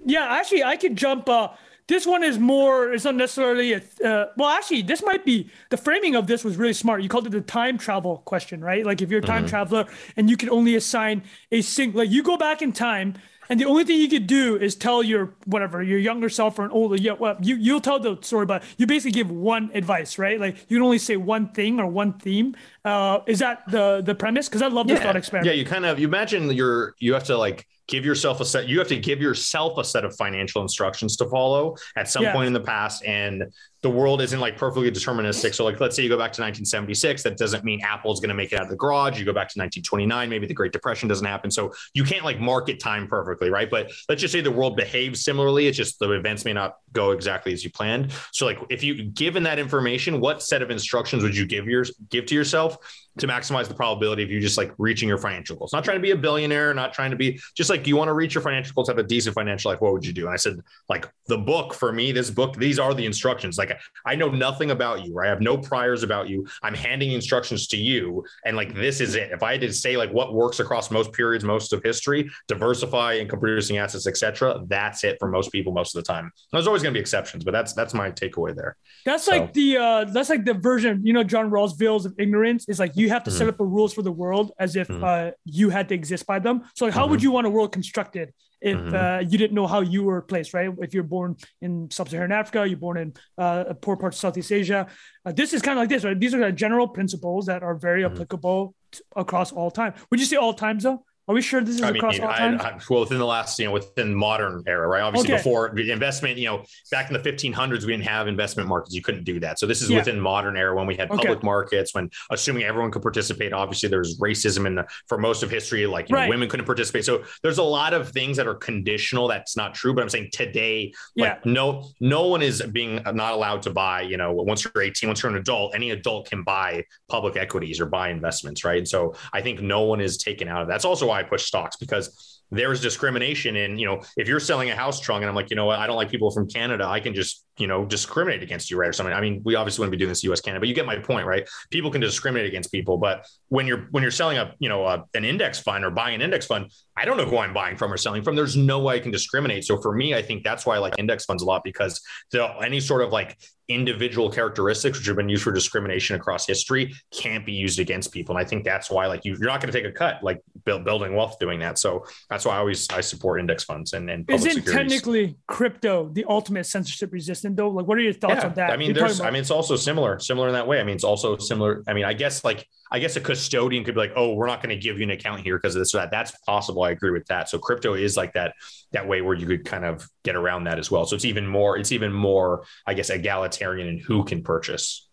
S3: Yeah, actually, I could jump. Uh, this one is more. It's not necessarily a. Uh, well, actually, this might be the framing of this was really smart. You called it the time travel question, right? Like if you're a time traveler and you could only assign a single, like you go back in time. And the only thing you could do is tell your whatever your younger self or an older yeah well you you'll tell the story but you basically give one advice right like you can only say one thing or one theme uh is that the the premise because I love this thought experiment
S2: Yeah, you kind of you imagine you're you have to like give yourself a set you have to give yourself a set of financial instructions to follow at some
S3: Yeah.
S2: point in the past and the world isn't like perfectly deterministic so like let's say you go back to 1976 that doesn't mean apple's going to make it out of the garage you go back to 1929 maybe the great depression doesn't happen so you can't like market time perfectly right but let's just say the world behaves similarly it's just the events may not go exactly as you planned so like if you given that information what set of instructions would you give your give to yourself to maximize the probability of you just like reaching your financial goals. Not trying to be a billionaire, not trying to be just like you want to reach your financial goals, have a decent financial life. What would you do? And I said, like the book for me, this book, these are the instructions. Like I know nothing about you, right? I have no priors about you. I'm handing instructions to you, and like this is it. If I had to say like what works across most periods, most of history, diversify income producing assets, etc., that's it for most people most of the time. There's always going to be exceptions, but that's that's my takeaway there.
S3: That's
S2: So-
S3: like the uh that's like the version, you know, John Rawls' veils of ignorance is like you have to set up the rules for the world as if
S2: Mhm.
S3: uh you had to exist by them. So like how would you want a world constructed if
S2: Mhm.
S3: uh you didn't know how you were placed, right? If you're born in sub-Saharan Africa, you're born in uh a poor parts of Southeast Asia. Uh, this is kind of like this, right? These are the general principles that are very
S2: Mhm.
S3: applicable t- across all time. Would you say all times though? Are we sure this is
S2: I mean,
S3: across all
S2: I,
S3: times?
S2: I, well, within the last, you know, within modern era, right? Obviously,
S3: Okay.
S2: before the investment, you know, back in the 1500s, we didn't have investment markets. You couldn't do that. So this is
S3: Yeah.
S2: within modern era when we had
S3: Okay.
S2: public markets, when assuming everyone could participate. Obviously, there's racism in the for most of history, like you know, women couldn't participate. So there's a lot of things that are conditional. That's not true. But I'm saying today, like no, no one is being not allowed to buy. You know, once you're 18, once you're an adult, any adult can buy public equities or buy investments, right? And so I think no one is taken out of that. That's also why I push stocks because there's discrimination in, you know, if you're selling a house Trung and I'm like, you know what, I don't like people from Canada, I can just, you know, discriminate against you, right? Or something. I mean, we obviously wouldn't be doing this US Canada, but you get my point, right? People can discriminate against people, but when you're when you're selling a, you know, a, an index fund or buying an index fund, I don't know who I'm buying from or selling from. There's no way I can discriminate. So for me, I think that's why I like index funds a lot because the, any sort of like individual characteristics which have been used for discrimination across history can't be used against people. And I think that's why like you, you're not going to take a cut like build, building wealth doing that. So that's why I always I support index funds and, and public
S3: Isn't
S2: securities.
S3: technically crypto the ultimate censorship resistant though? Like what are your thoughts
S2: yeah,
S3: on that?
S2: I mean,
S3: You're
S2: there's,
S3: talking
S2: I mean, it's also similar, similar in that way. I mean, it's also similar. I mean, I guess like, I guess a custodian could be like, oh, we're not going to give you an account here because of this or that. That's possible. I agree with that. So crypto is like that, that way where you could kind of get around that as well. So it's even more, it's even more, I guess, egalitarian in who can purchase.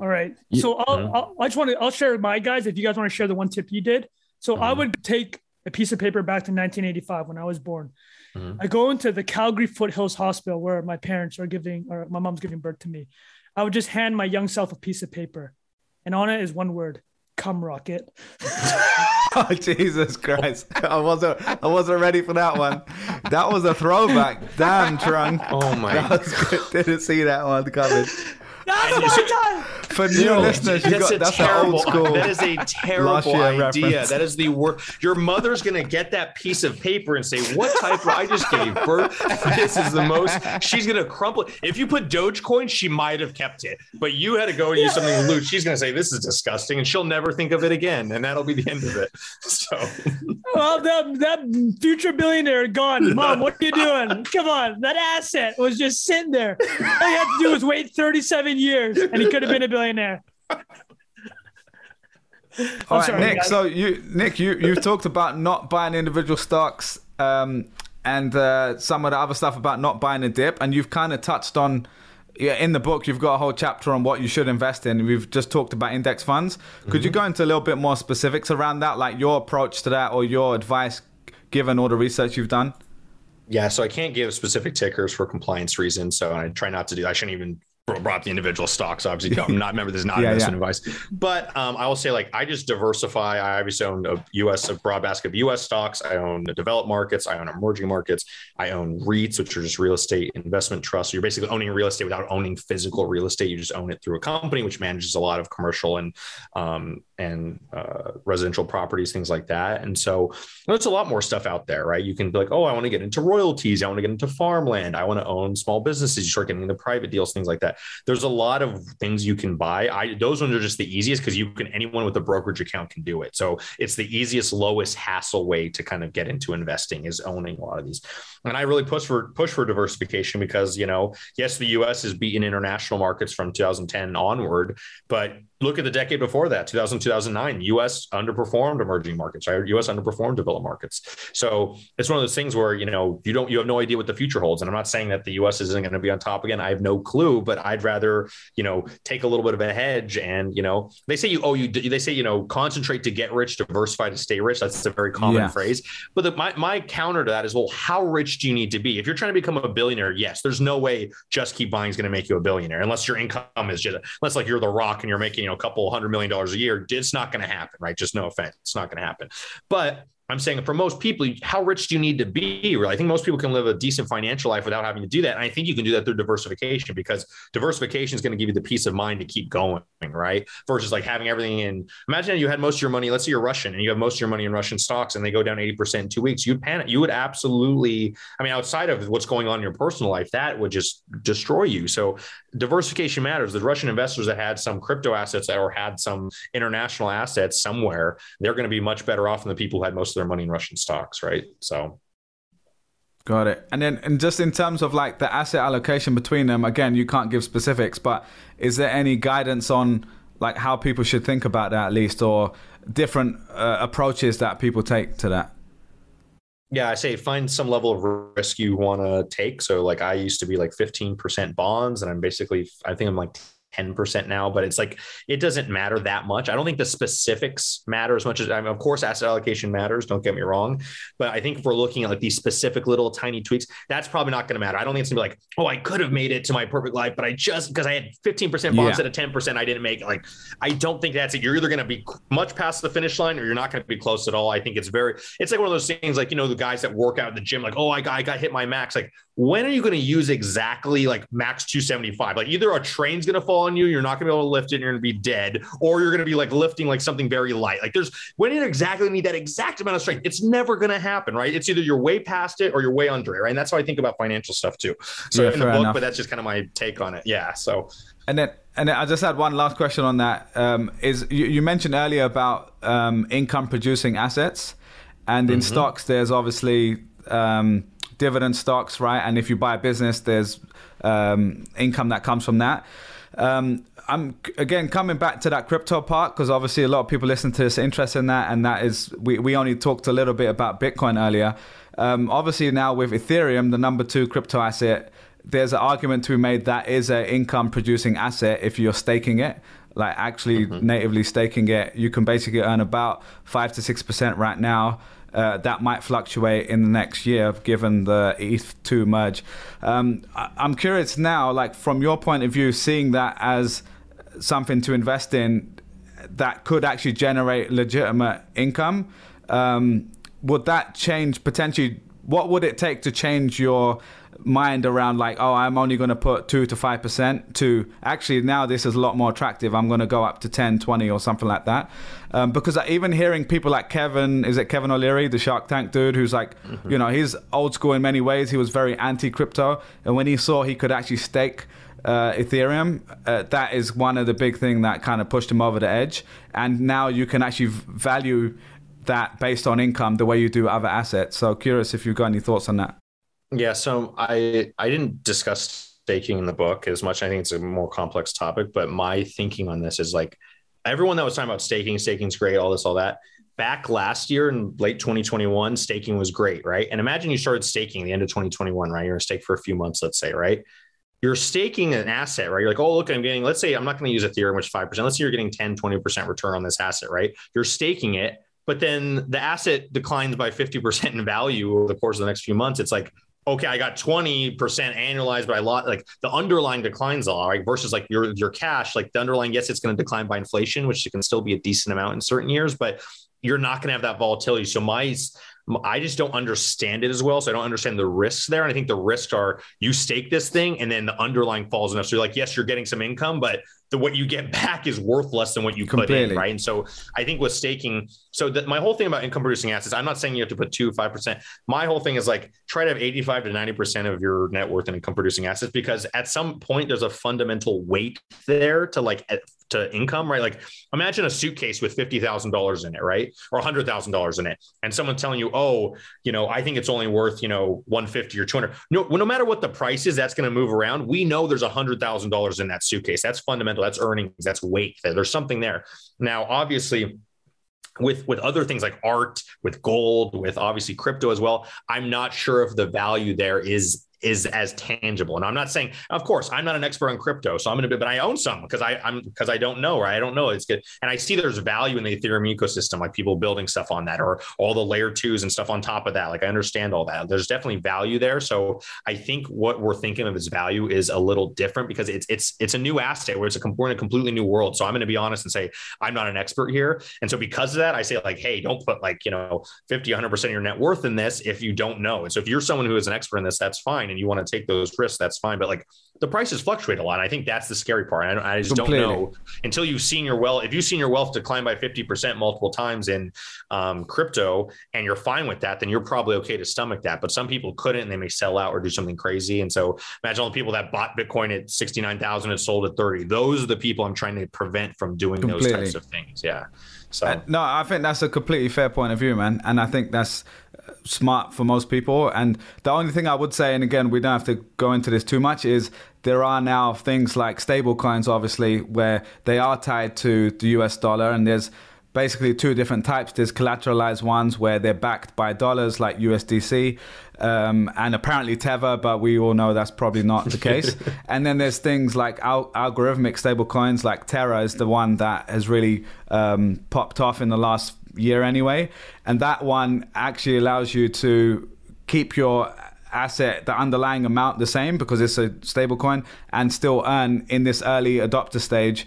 S3: All right.
S4: Yeah.
S3: So I'll,
S2: Mhm.
S3: I'll I just want to I'll share my guys if you guys want to share the one tip you did. So I
S2: Mhm.
S3: would take a piece of paper back to 1985 when I was born.
S2: Mhm.
S3: I go into the Calgary Foothills Hospital where my parents are giving or my mom's giving birth to me. I would just hand my young self a piece of paper, and on it is one word: "CumRocket."
S1: Oh Jesus Christ! I wasn't I wasn't ready for that one. That was a throwback. Damn, Trung.
S2: Oh my
S1: That was good. Didn't see that one coming.
S3: That's my
S2: said-
S3: time.
S1: For new listeners, you
S2: that's
S1: got
S2: a
S1: that's an
S2: terrible,
S1: old school.
S2: That is a terrible idea.
S1: reference.
S2: That is the worst. Your mother's gonna get that piece of paper and say, "What type of? I just gave birth. This is the most." She's gonna crumple. it. If you put Dogecoin, she might have kept it, but you had to go and use something loose. She's gonna say, "This is disgusting," and she'll never think of it again, and that'll be the end of it. So,
S3: Well, that that future billionaire gone. Mom, what are you doing? Come on, that asset was just sitting there. All he had to do was wait 37 years, and he could have been a billionaire.
S1: All right,
S3: sorry,
S1: Nick.
S3: guys.
S1: So you, Nick, you you've talked about not buying individual stocks, um, and uh, some of the other stuff about not buying a dip, and you've kind of touched on. Yeah, in the book, you've got a whole chapter on what you should invest in. We've just talked about index funds. Could you
S2: Mm-hmm.
S1: go into a little bit more specifics around that, like your approach to that, or your advice, given all the research you've done?
S2: yeah, so I can't give specific tickers for compliance reasons. So I try not to do. I shouldn't even brought the individual stocks. Obviously, I'm not remember this is not yeah, investment yeah. advice, but um, I will say like I just diversify. I obviously own a U.S. a broad basket of U.S. stocks. I own the developed markets. I own emerging markets. I own REITs, which are just real estate investment trusts. So you're basically owning real estate without owning physical real estate. You just own it through a company which manages a lot of commercial and um, and uh, residential properties, things like that. And so there's a lot more stuff out there, right? You can be like, oh, I want to get into royalties. I want to get into farmland. I want to own small businesses. You start getting into private deals, things like that there's a lot of things you can buy. I those ones are just the easiest because you can anyone with a brokerage account can do it. So it's the easiest, lowest hassle way to kind of get into investing is owning a lot of these. And I really push for push for diversification because you know, yes, the U.S. has beaten international markets from 2010 onward, but look at the decade before that 2000 2009 us underperformed emerging markets right? Us underperformed developed markets. So it's one of those things where you know you don't you have no idea what the future holds. And i'm not saying that the us isn't going to be on top again. I have no clue but i'd rather you know take a little bit of a hedge and you know they say you oh you they say you know concentrate to get rich diversify to stay rich. That's a very common yeah. phrase. But the, my, my counter to that is well how rich do you need to be if you're trying to become a billionaire yes there's no way just keep buying is going to make you a billionaire unless your income is just unless like you're the rock and you're making you know a couple hundred million dollars a year, it's not going to happen, right? Just no offense, it's not going to happen. But I'm saying for most people, how rich do you need to be? Really, I think most people can live a decent financial life without having to do that. And I think you can do that through diversification because diversification is going to give you the peace of mind to keep going, right? Versus like having everything in. Imagine you had most of your money. Let's say you're Russian and you have most of your money in Russian stocks, and they go down 80% in two weeks. You'd panic. You would absolutely. I mean, outside of what's going on in your personal life, that would just destroy you. So diversification matters. The Russian investors that had some crypto assets or had some international assets somewhere, they're going to be much better off than the people who had most of their money in Russian stocks, right? So.
S1: Got it. And then, and just in terms of like the asset allocation between them, again, you can't give specifics, but is there any guidance on like how people should think about that at least, or different uh, approaches that people take to that?
S2: Yeah, I say find some level of risk you want to take. So, like, I used to be like 15% bonds, and I'm basically, I think I'm like 10% now, but it's like it doesn't matter that much. I don't think the specifics matter as much as I mean, of course asset allocation matters, don't get me wrong, but I think if we're looking at like these specific little tiny tweaks, that's probably not going to matter. I don't think it's to be like, "Oh, I could have made it to my perfect life, but I just because I had 15% bonds yeah. at a 10%, I didn't make it." Like I don't think that's it. You're either going to be much past the finish line or you're not going to be close at all. I think it's very it's like one of those things like, you know, the guys that work out at the gym like, "Oh, I got I got hit my max." Like when are you going to use exactly like max 275? Like either a train's going to fall on you, you're not going to be able to lift it, and you're going to be dead, or you're going to be like lifting like something very light. Like there's when you exactly need that exact amount of strength, it's never going to happen, right? It's either you're way past it or you're way under it, right? And that's how I think about financial stuff too. So yeah, in the book, enough. but that's just kind of my take on it. Yeah. So
S1: and then and then I just had one last question on that. Um, is you, you, mentioned earlier about um, income producing assets, and in mm-hmm. stocks, there's obviously um, dividend stocks, right? And if you buy a business, there's um, income that comes from that. Um, I'm again coming back to that crypto part because obviously a lot of people listen to this interest in that, and that is we, we only talked a little bit about Bitcoin earlier. Um, obviously now with Ethereum, the number two crypto asset, there's an argument to be made that is an income producing asset if you're staking it like actually mm-hmm. natively staking it you can basically earn about 5 to 6% right now uh, that might fluctuate in the next year given the ETH2 merge. Um, I- I'm curious now, like from your point of view, seeing that as something to invest in that could actually generate legitimate income. Um, would that change potentially? What would it take to change your mind around like, oh, I'm only going to put two to five percent to actually now this is a lot more attractive. I'm going to go up to 10, 20 or something like that. Um, because even hearing people like Kevin, is it Kevin O'Leary, the Shark Tank dude, who's like, mm-hmm. you know, he's old school in many ways. He was very anti crypto. And when he saw he could actually stake uh, Ethereum, uh, that is one of the big thing that kind of pushed him over the edge. And now you can actually value that based on income the way you do other assets. So curious if you've got any thoughts on that.
S2: Yeah, so I I didn't discuss staking in the book as much. I think it's a more complex topic, but my thinking on this is like everyone that was talking about staking, staking's great, all this, all that. Back last year in late 2021, staking was great, right? And imagine you started staking the end of 2021, right? You're gonna stake for a few months, let's say, right? You're staking an asset, right? You're like, oh, look, I'm getting, let's say I'm not going to use Ethereum, which is 5%. Let's say you're getting 10, 20% return on this asset, right? You're staking it, but then the asset declines by 50% in value over the course of the next few months. It's like, okay, I got 20% annualized, but I lost like the underlying declines a lot, right? Versus like your your cash, like the underlying, yes, it's going to decline by inflation, which can still be a decent amount in certain years, but you're not going to have that volatility. So my I just don't understand it as well. So I don't understand the risks there. And I think the risks are you stake this thing and then the underlying falls enough. So you're like, yes, you're getting some income, but the what you get back is worth less than what you Completely. put in, right? And so I think with staking, so that my whole thing about income producing assets, I'm not saying you have to put two, five percent. My whole thing is like try to have 85 to 90 percent of your net worth in income producing assets because at some point there's a fundamental weight there to like to income, right? Like imagine a suitcase with fifty thousand dollars in it, right, or hundred thousand dollars in it, and someone telling you, oh, you know, I think it's only worth you know one fifty or two hundred. No, no matter what the price is, that's going to move around. We know there's a hundred thousand dollars in that suitcase. That's fundamental that's earnings, that's weight. There's something there. Now, obviously, with with other things like art, with gold, with obviously crypto as well, I'm not sure if the value there is is as tangible. And I'm not saying, of course, I'm not an expert on crypto, so I'm going to be, but I own some because I, I'm because I don't know, right? I don't know. It's good, and I see there's value in the Ethereum ecosystem, like people building stuff on that, or all the layer twos and stuff on top of that. Like I understand all that. There's definitely value there. So I think what we're thinking of as value is a little different because it's it's it's a new asset where it's a we're in a completely new world. So I'm going to be honest and say I'm not an expert here, and so because of that, I say like, hey, don't put like you know 50, 100 percent of your net worth in this if you don't know. And so if you're someone who is an expert in this, that's fine and you want to take those risks, that's fine. But like the prices fluctuate a lot. I think that's the scary part. I, I just Completely. don't know until you've seen your wealth. If you've seen your wealth decline by 50% multiple times in um, crypto and you're fine with that, then you're probably okay to stomach that. But some people couldn't and they may sell out or do something crazy. And so imagine all the people that bought Bitcoin at 69,000 and sold at 30. Those are the people I'm trying to prevent from doing Completely. those types of things. Yeah. So uh,
S1: no, I think that's a completely fair point of view, man. And I think that's smart for most people. And the only thing I would say, and again, we don't have to go into this too much, is there are now things like stable coins, obviously, where they are tied to the US dollar, and there's basically two different types. There's collateralized ones where they're backed by dollars, like USDC, um, and apparently Tether, but we all know that's probably not the case. and then there's things like al- algorithmic stable coins, like Terra is the one that has really um, popped off in the last year anyway. And that one actually allows you to keep your asset, the underlying amount the same because it's a stable coin and still earn in this early adopter stage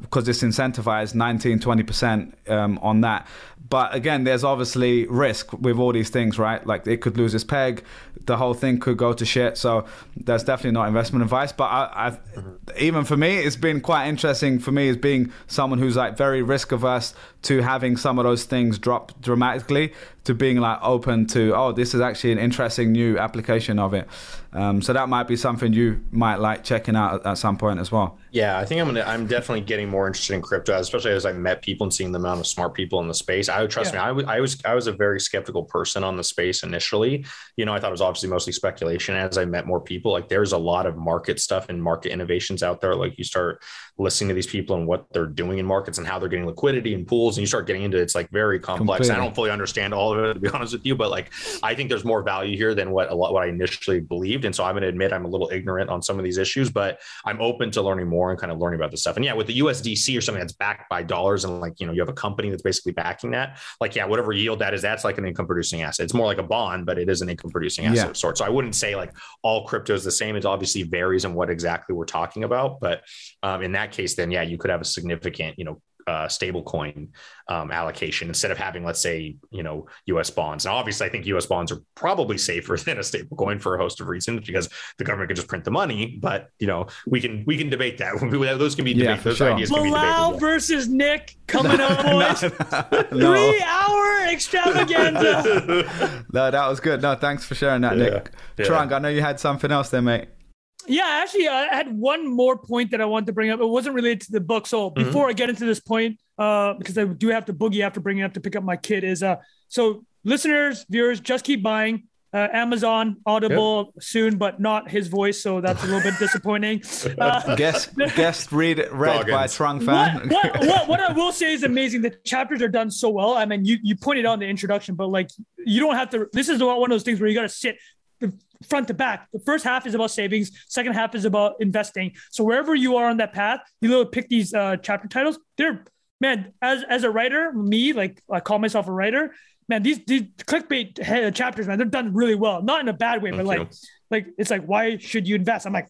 S1: because it's incentivized 19 20% um, on that but again there's obviously risk with all these things right like it could lose its peg the whole thing could go to shit so that's definitely not investment advice but I, mm-hmm. even for me it's been quite interesting for me as being someone who's like very risk averse to having some of those things drop dramatically to being like open to oh this is actually an interesting new application of it um, so that might be something you might like checking out at, at, some point as well.
S2: Yeah, I think I'm gonna. I'm definitely getting more interested in crypto, especially as I met people and seeing the amount of smart people in the space. I trust yeah. me. I was, I was, I was a very skeptical person on the space initially. You know, I thought it was obviously mostly speculation. As I met more people, like there's a lot of market stuff and market innovations out there. Like you start listening to these people and what they're doing in markets and how they're getting liquidity and pools, and you start getting into it's like very complex. Completely. I don't fully understand all of it to be honest with you, but like I think there's more value here than what a lot what I initially believed and so I'm going to admit I'm a little ignorant on some of these issues, but I'm open to learning more and kind of learning about this stuff. And yeah, with the USDC or something that's backed by dollars and like, you know, you have a company that's basically backing that, like, yeah, whatever yield that is, that's like an income producing asset. It's more like a bond, but it is an income producing asset yeah. of sorts. So I wouldn't say like all crypto is the same. It obviously varies in what exactly we're talking about. But um, in that case, then yeah, you could have a significant, you know, uh, stable coin um, allocation instead of having, let's say, you know, U.S. bonds. Now, obviously, I think U.S. bonds are probably safer than a stable coin for a host of reasons because the government can just print the money. But you know, we can we can debate that. Those can be yeah, Those sure. ideas
S3: can be debated. versus Nick coming up, boys. no, Three hour extravaganza.
S1: no, that was good. No, thanks for sharing that, yeah. Nick. Yeah. Trung, I know you had something else there, mate.
S3: Yeah, actually, I had one more point that I wanted to bring up. It wasn't related to the book. So mm-hmm. before I get into this point, uh, because I do have to boogie after bringing up to pick up my kid, is uh, so listeners, viewers, just keep buying. Uh, Amazon, Audible yep. soon, but not his voice, so that's a little bit disappointing.
S1: Uh, guest guest read read by Trung Phan.
S3: What, what, what, what, I will say is amazing. The chapters are done so well. I mean, you you pointed out in the introduction, but like you don't have to. This is one of those things where you got to sit front to back. The first half is about savings. Second half is about investing. So wherever you are on that path, you know, pick these uh, chapter titles. They're man, as as a writer, me like I call myself a writer. Man, these these clickbait chapters, man, they're done really well. Not in a bad way, but
S2: Thank
S3: like
S2: you.
S3: like it's like why should you invest? I'm like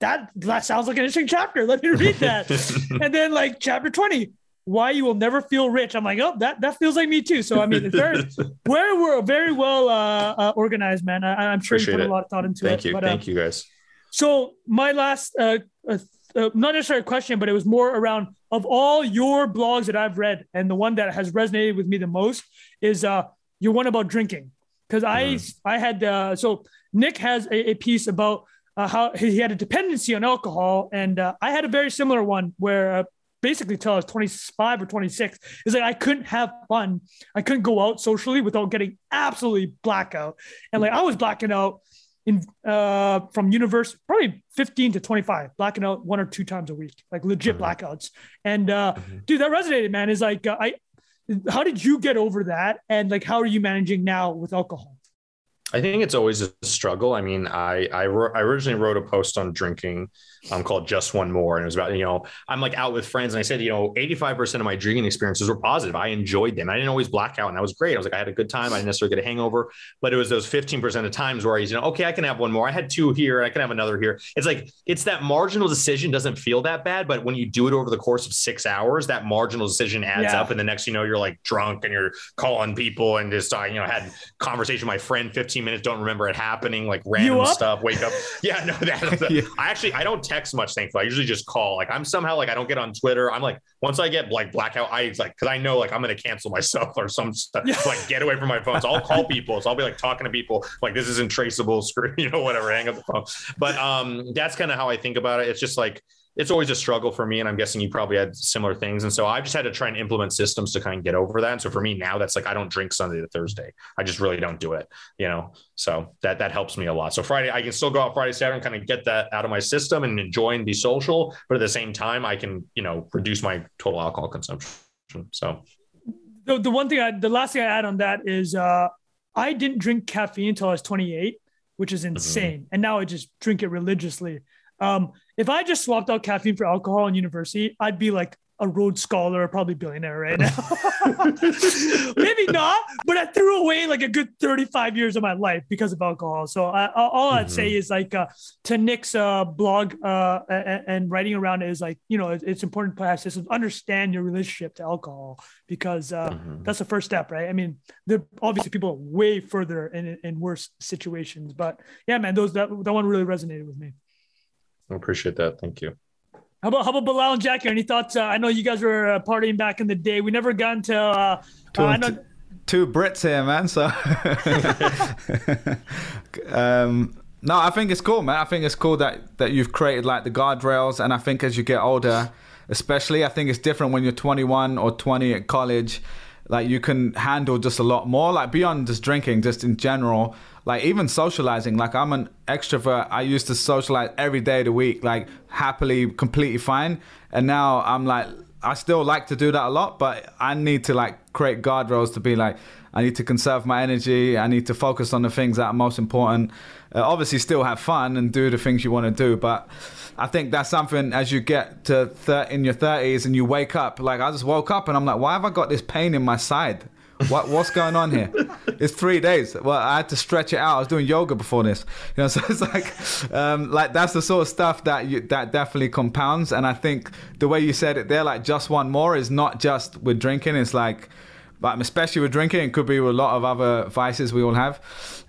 S3: that that sounds like an interesting chapter. Let me read that. and then like chapter 20, why you will never feel rich. I'm like, oh, that that feels like me too. So I mean, where we're very well uh, uh, organized, man. I, I'm sure
S2: Appreciate
S3: you put
S2: it.
S3: a lot of thought into
S2: Thank
S3: it.
S2: you.
S3: But, uh,
S2: Thank you guys.
S3: so my last, uh, uh, uh, not necessarily a question, but it was more around of all your blogs that I've read, and the one that has resonated with me the most is uh, your one about drinking, because I I had uh, so Nick has a, a piece about uh, how he had a dependency on alcohol, and uh, I had a very similar one where. Basically, till I was 25 or 26, is like I couldn't have fun. I couldn't go out socially without getting absolutely blackout. And like I was blacking out in uh from university probably 15 to 25 blacking out one or two times a week like legit
S2: Mhm.
S3: blackouts and uh
S2: Mhm.
S3: dude that resonated man is like uh, i how did you get over that and like how are you managing now with alcohol
S2: I think it's always a struggle. I mean, I I, wrote, I originally wrote a post on drinking um, called "Just One More," and it was about you know I'm like out with friends, and I said you know 85 percent of my drinking experiences were positive. I enjoyed them. I didn't always black out, and that was great. I was like I had a good time. I didn't necessarily get a hangover, but it was those 15 percent of times where I you know okay I can have one more. I had two here. I can have another here. It's like it's that marginal decision doesn't feel that bad, but when you do it over the course of six hours, that marginal decision adds
S3: Yeah.
S2: up, and the next you know you're like drunk and you're calling people and just uh, you know had conversation with my friend 15 minutes don't remember it happening like random stuff wake up. Yeah no that
S1: Yeah.
S2: i actually i don't text much thankfully. I usually just call. Like i'm somehow like i don't get on twitter. I'm like once i get like blackout i like because i know like i'm gonna cancel myself or some stuff
S3: Yeah.
S2: like get away from my phone. So i'll call people. So i'll be like talking to people like this isn't traceable screw you know whatever hang up the phone. But um that's kind of how i think about it. It's just like it's always a struggle for me and i'm guessing you probably had similar things. And so i've just had to try and implement systems to kind of get over that. And so for me now that's like i don't drink sunday to thursday. I just really don't do it you know? So that that helps me a lot. So friday i can still go out friday saturday and kind of get that out of my system and enjoy and be social but at the same time i can you know reduce my total alcohol consumption. So.
S3: The, the one thing I, the last thing I add on that is uh, I didn't drink caffeine until I was 28, which is insane. And now I just drink it religiously. Um, if I just swapped out caffeine for alcohol in university, I'd be like a Rhodes Scholar, probably billionaire right now. Maybe not, but I threw away like a good 35 years of my life because of alcohol. So I, all I'd say is like uh, to Nick's uh, blog uh, and, and writing around it is like, you know, it- it's important to have systems, understand your relationship to alcohol because uh,
S2: Mhm.
S3: that's the first step, right? I mean, there obviously people are way further in, in worse situations, but yeah, man, those that, that one really resonated with me.
S2: I appreciate that thank you
S3: How about how about Bilal and Jackie? Any thoughts? Uh, I know you guys were uh, partying back in the day. We never got into. Uh,
S1: Two,
S3: uh, I know,
S1: two Brits here, man. So, um, no, I think it's cool, man. I think it's cool that that you've created like the guardrails, and I think as you get older, especially, I think it's different when you're 21 or 20 at college. Like you can handle just a lot more, like beyond just drinking, just in general. Like even socializing. Like I'm an extrovert. I used to socialize every day of the week, like happily, completely fine. And now I'm like I still like to do that a lot, but I need to like create guardrails to be like, I need to conserve my energy. I need to focus on the things that are most important. Uh, obviously, still have fun and do the things you want to do, but I think that's something as you get to thir- in your thirties and you wake up. Like I just woke up and I'm like, why have I got this pain in my side? What what's going on here? It's three days. Well, I had to stretch it out. I was doing yoga before this, you know. So it's like, um, like that's the sort of stuff that you that definitely compounds. And I think the way you said it there, like just one more, is not just with drinking. It's like, but especially with drinking, it could be with a lot of other vices we all have.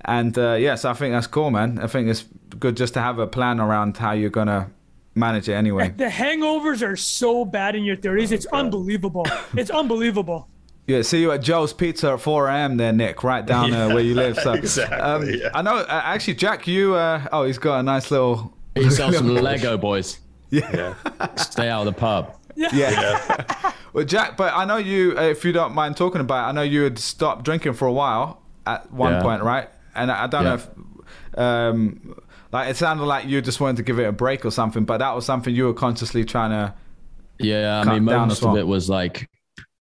S1: And uh, yes, yeah, so I think that's cool, man. I think it's good just to have a plan around how you're gonna manage it anyway.
S3: the hangovers are so bad in your 30s. It's unbelievable. It's unbelievable.
S1: Yeah, see you at Joe's Pizza at 4 a.m. there, Nick, right down uh, where you live. So,
S2: exactly,
S1: um,
S2: yeah.
S1: I know, uh, actually, Jack, you, uh, oh, he's got a nice little.
S4: You sell some Lego, boys.
S2: yeah
S4: Stay out of the pub.
S1: Yeah. well, Jack, but I know you, uh, if you don't mind talking about it, I know you had stopped drinking for a while at one
S4: Yeah.
S1: point, right? And I I don't know if, um, like, it sounded like you just wanted to give it a break or something, but that was something you were consciously trying to.
S4: Yeah, I
S1: cut
S4: mean, most of it was like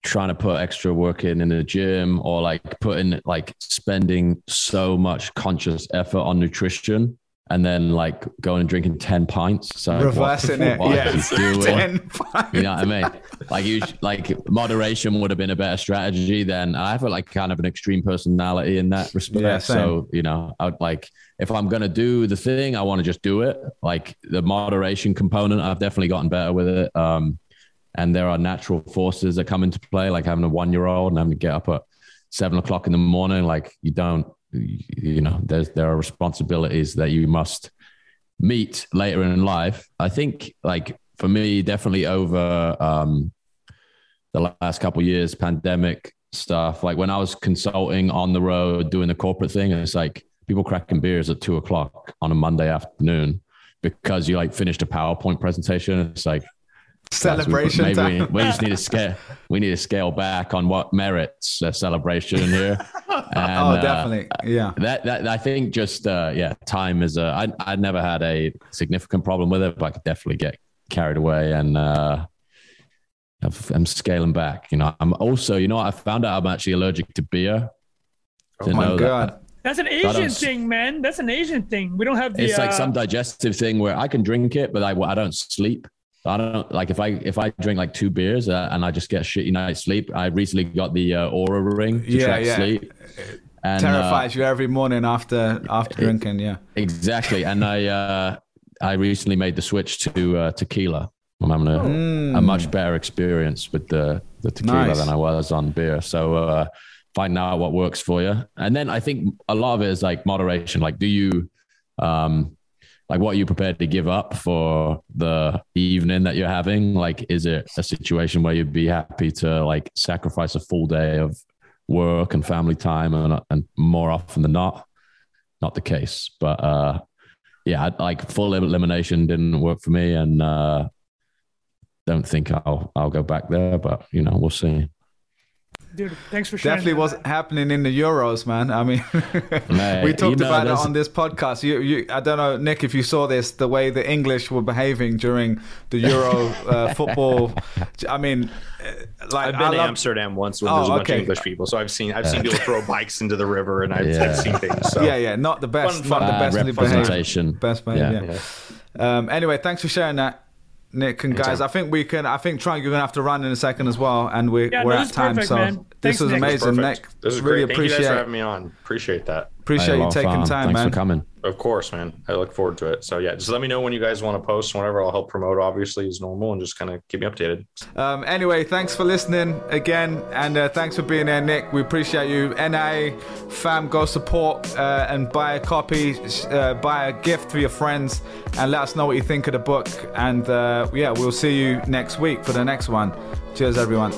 S4: trying to put extra work in in the gym or like putting like spending so much conscious effort on nutrition and then like going and drinking 10 pints. So
S1: Reversing it.
S4: what
S1: Yeah.
S4: you
S1: 10 pints.
S4: You know what I mean? Like you, like moderation would have been a better strategy. Then I have like kind of an extreme personality in that respect.
S1: Yeah,
S4: so you know, I'd like if I'm gonna do the thing, I want to just do it. Like the moderation component, I've definitely gotten better with it. Um, and there are natural forces that come into play, like having a one year old and having to get up at seven o'clock in the morning. Like you don't, you know, there's there are responsibilities that you must meet later in life. I think like for me, definitely over um, the last couple years, pandemic stuff. Like when I was consulting on the road doing the corporate thing, it's like people cracking beers at two o'clock on a Monday afternoon because you like finished a PowerPoint presentation. It's like
S1: Celebration
S4: Maybe we, we just need to scale. We need to scale back on what merits a celebration here. And,
S1: oh,
S4: uh,
S1: definitely. Yeah.
S4: that that I think just uh, yeah, time is a. I I never had a significant problem with it, but I could definitely get carried away and uh, I've- I'm scaling back. You know, I'm also you know I found out I'm actually allergic to beer.
S1: Oh my
S4: know that.
S1: God.
S3: That's an Asian thing, man. That's an Asian thing. We don't have the.
S4: It's like
S3: uh,
S4: some digestive thing where I can drink it, but I I don't sleep. I don't like if I if I drink like two beers uh, and I just get a shitty night's sleep. I recently got the uh, Oura ring to
S1: Yeah,
S4: track
S1: yeah.
S4: sleep. And, uh,
S1: Terrifies you every morning after after drinking. Yeah.
S4: Exactly. And I uh, I recently made the switch to uh, tequila. I'm having a,
S1: Mm.
S4: a much better experience with the, the tequila
S1: Nice.
S4: than I was on beer. So uh, finding out what works for you. And then I think a lot of it is like moderation. Like, do you, um, like, what are you prepared to give up for the evening that you're having? Like, is it a situation where you'd be happy to like sacrifice a full day of work and family time and, and more often than not, not the case. But uh, yeah, like full elimination didn't work for me, and uh, don't think I'll I'll go back there. But you know, we'll see.
S3: Dude. Thanks for sharing.
S1: Definitely
S3: that.
S1: wasn't happening in the Euros, man. I mean,
S4: Mate,
S1: we talked
S4: you know,
S1: about it on this podcast. You, you, I don't know, Nick, if you saw this, the way the English were behaving during the Euro uh, football. I mean, uh, like
S2: I've
S1: I
S2: been to
S1: love-
S2: Amsterdam once when
S1: Oh,
S2: there's a bunch of English people, so I've seen I've seen people throw bikes into the river, and I've,
S4: Yeah.
S2: I've seen things. So
S1: Yeah, yeah, not the best,
S2: Fun-
S1: not the
S2: fun,
S4: uh,
S1: best behaved.
S4: representation.
S1: Best behaved,
S4: Yeah.
S1: yeah. Um, anyway, thanks for sharing that, Nick and guys. I think we can. I think Trung, you're gonna have to run in a second as well, and we,
S3: Yeah,
S1: we're
S3: no,
S1: at time.
S3: perfect,
S1: so
S3: man.
S1: this
S3: Thanks,
S1: was
S3: Nick.
S1: amazing,
S2: perfect.
S1: Nick.
S2: This is
S1: really
S2: great. Thank you guys
S1: appreciate
S2: for having me on. Appreciate that.
S1: Appreciate
S4: Hey,
S1: you
S4: lot
S1: taking
S4: fun.
S1: time,
S4: Thanks
S1: man.
S4: for coming.
S2: Of course, man. I look forward to it. So yeah, just let me know when you guys want to post. Whenever I'll help promote, obviously, as normal, and just kind of keep me updated.
S1: Um, anyway, thanks for listening again, and uh, thanks for being there, Nick. We appreciate you. NA fam, go support uh, and buy a copy, uh, buy a gift for your friends, and let us know what you think of the book. And uh, yeah, we'll see you next week for the next one. Cheers, everyone.